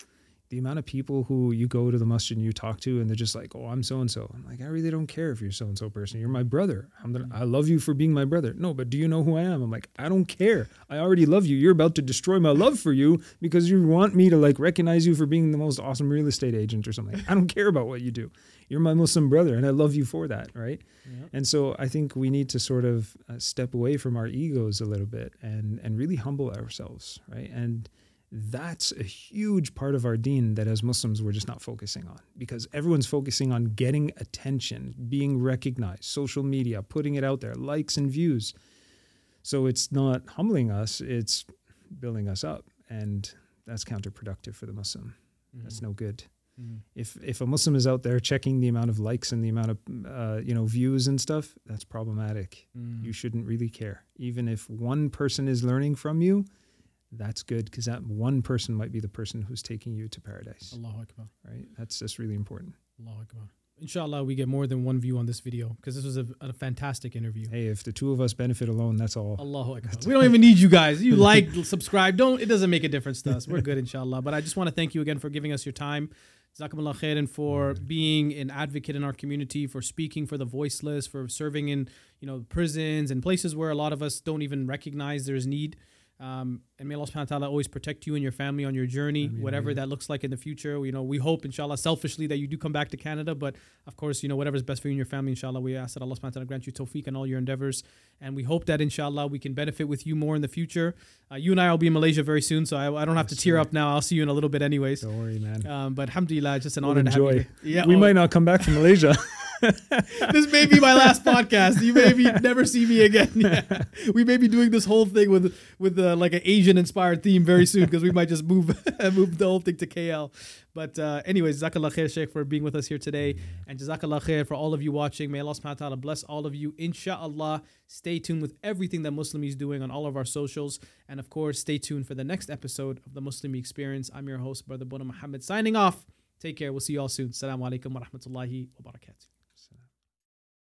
The amount of people who you go to the masjid and you talk to, and they're just like, "Oh, I'm so and so." I'm like, I really don't care if you're so and so person. You're my brother. I'm gonna, I love you for being my brother. No, but do you know who I am? I'm like, I don't care. I already love you. You're about to destroy my love for you because you want me to like recognize you for being the most awesome real estate agent or something. I don't care about what you do. You're my Muslim brother, and I love you for that, right? And so I think we need to sort of uh, step away from our egos a little bit and and really humble ourselves, right? And that's a huge part of our deen that as Muslims we're just not focusing on because everyone's focusing on getting attention, being recognized, social media, putting it out there, likes and views. So it's not humbling us, it's building us up. And that's counterproductive for the Muslim. That's mm-hmm. no good. Mm-hmm. If if a Muslim is out there checking the amount of likes and the amount of uh, you know views and stuff, that's problematic. Mm-hmm. You shouldn't really care. Even if one person is learning from you, that's good because that one person might be the person who's taking you to paradise. Allahu Akbar. Right? That's just really important. Allahu Akbar. Inshallah, we get more than one view on this video because this was a, a fantastic interview. Hey, if the two of us benefit alone, that's all. Allahu Akbar. We don't even need you guys. You like, subscribe. Don't. It doesn't make a difference to us. We're good, inshallah. But I just want to thank you again for giving us your time. Jazakumullah khairan for being an advocate in our community, for speaking for the voiceless, for serving in you know prisons and places where a lot of us don't even recognize there's need. Um, and may Allah subhanahu wa ta'ala always protect you and your family on your journey, whatever that looks like in the future. You know, we hope, inshallah, selfishly that you do come back to Canada. But of course, you know, whatever's best for you and your family, inshallah, we ask that Allah subhanahu wa ta'ala grant you tawfiq in all your endeavors. And we hope that, inshallah, we can benefit with you more in the future. Uh, you and I will be in Malaysia very soon, so I, I don't have to tear up now. I'll see you in a little bit, anyways. Don't worry, man. Um, but alhamdulillah, just an We'll honor to have you. enjoy. Yeah, we oh, might not come back from Malaysia. this may be my last podcast. You may be never see me again. Yeah. We may be doing this whole thing with with uh, like an Asian inspired theme very soon because we might just move move the whole thing to KL. But uh, anyways, Jazakallah khair, Sheikh, for being with us here today. And Jazakallah khair for all of you watching. May Allah subhanahu wa ta'ala bless all of you. Inshallah, stay tuned with everything that Muslimi is doing on all of our socials. And of course, stay tuned for the next episode of the Muslimi Experience. I'm your host, Brother Boonaa Mohammed, signing off. Take care. We'll see you all soon. Assalamu alaikum wa rahmatullahi wa barakatuh.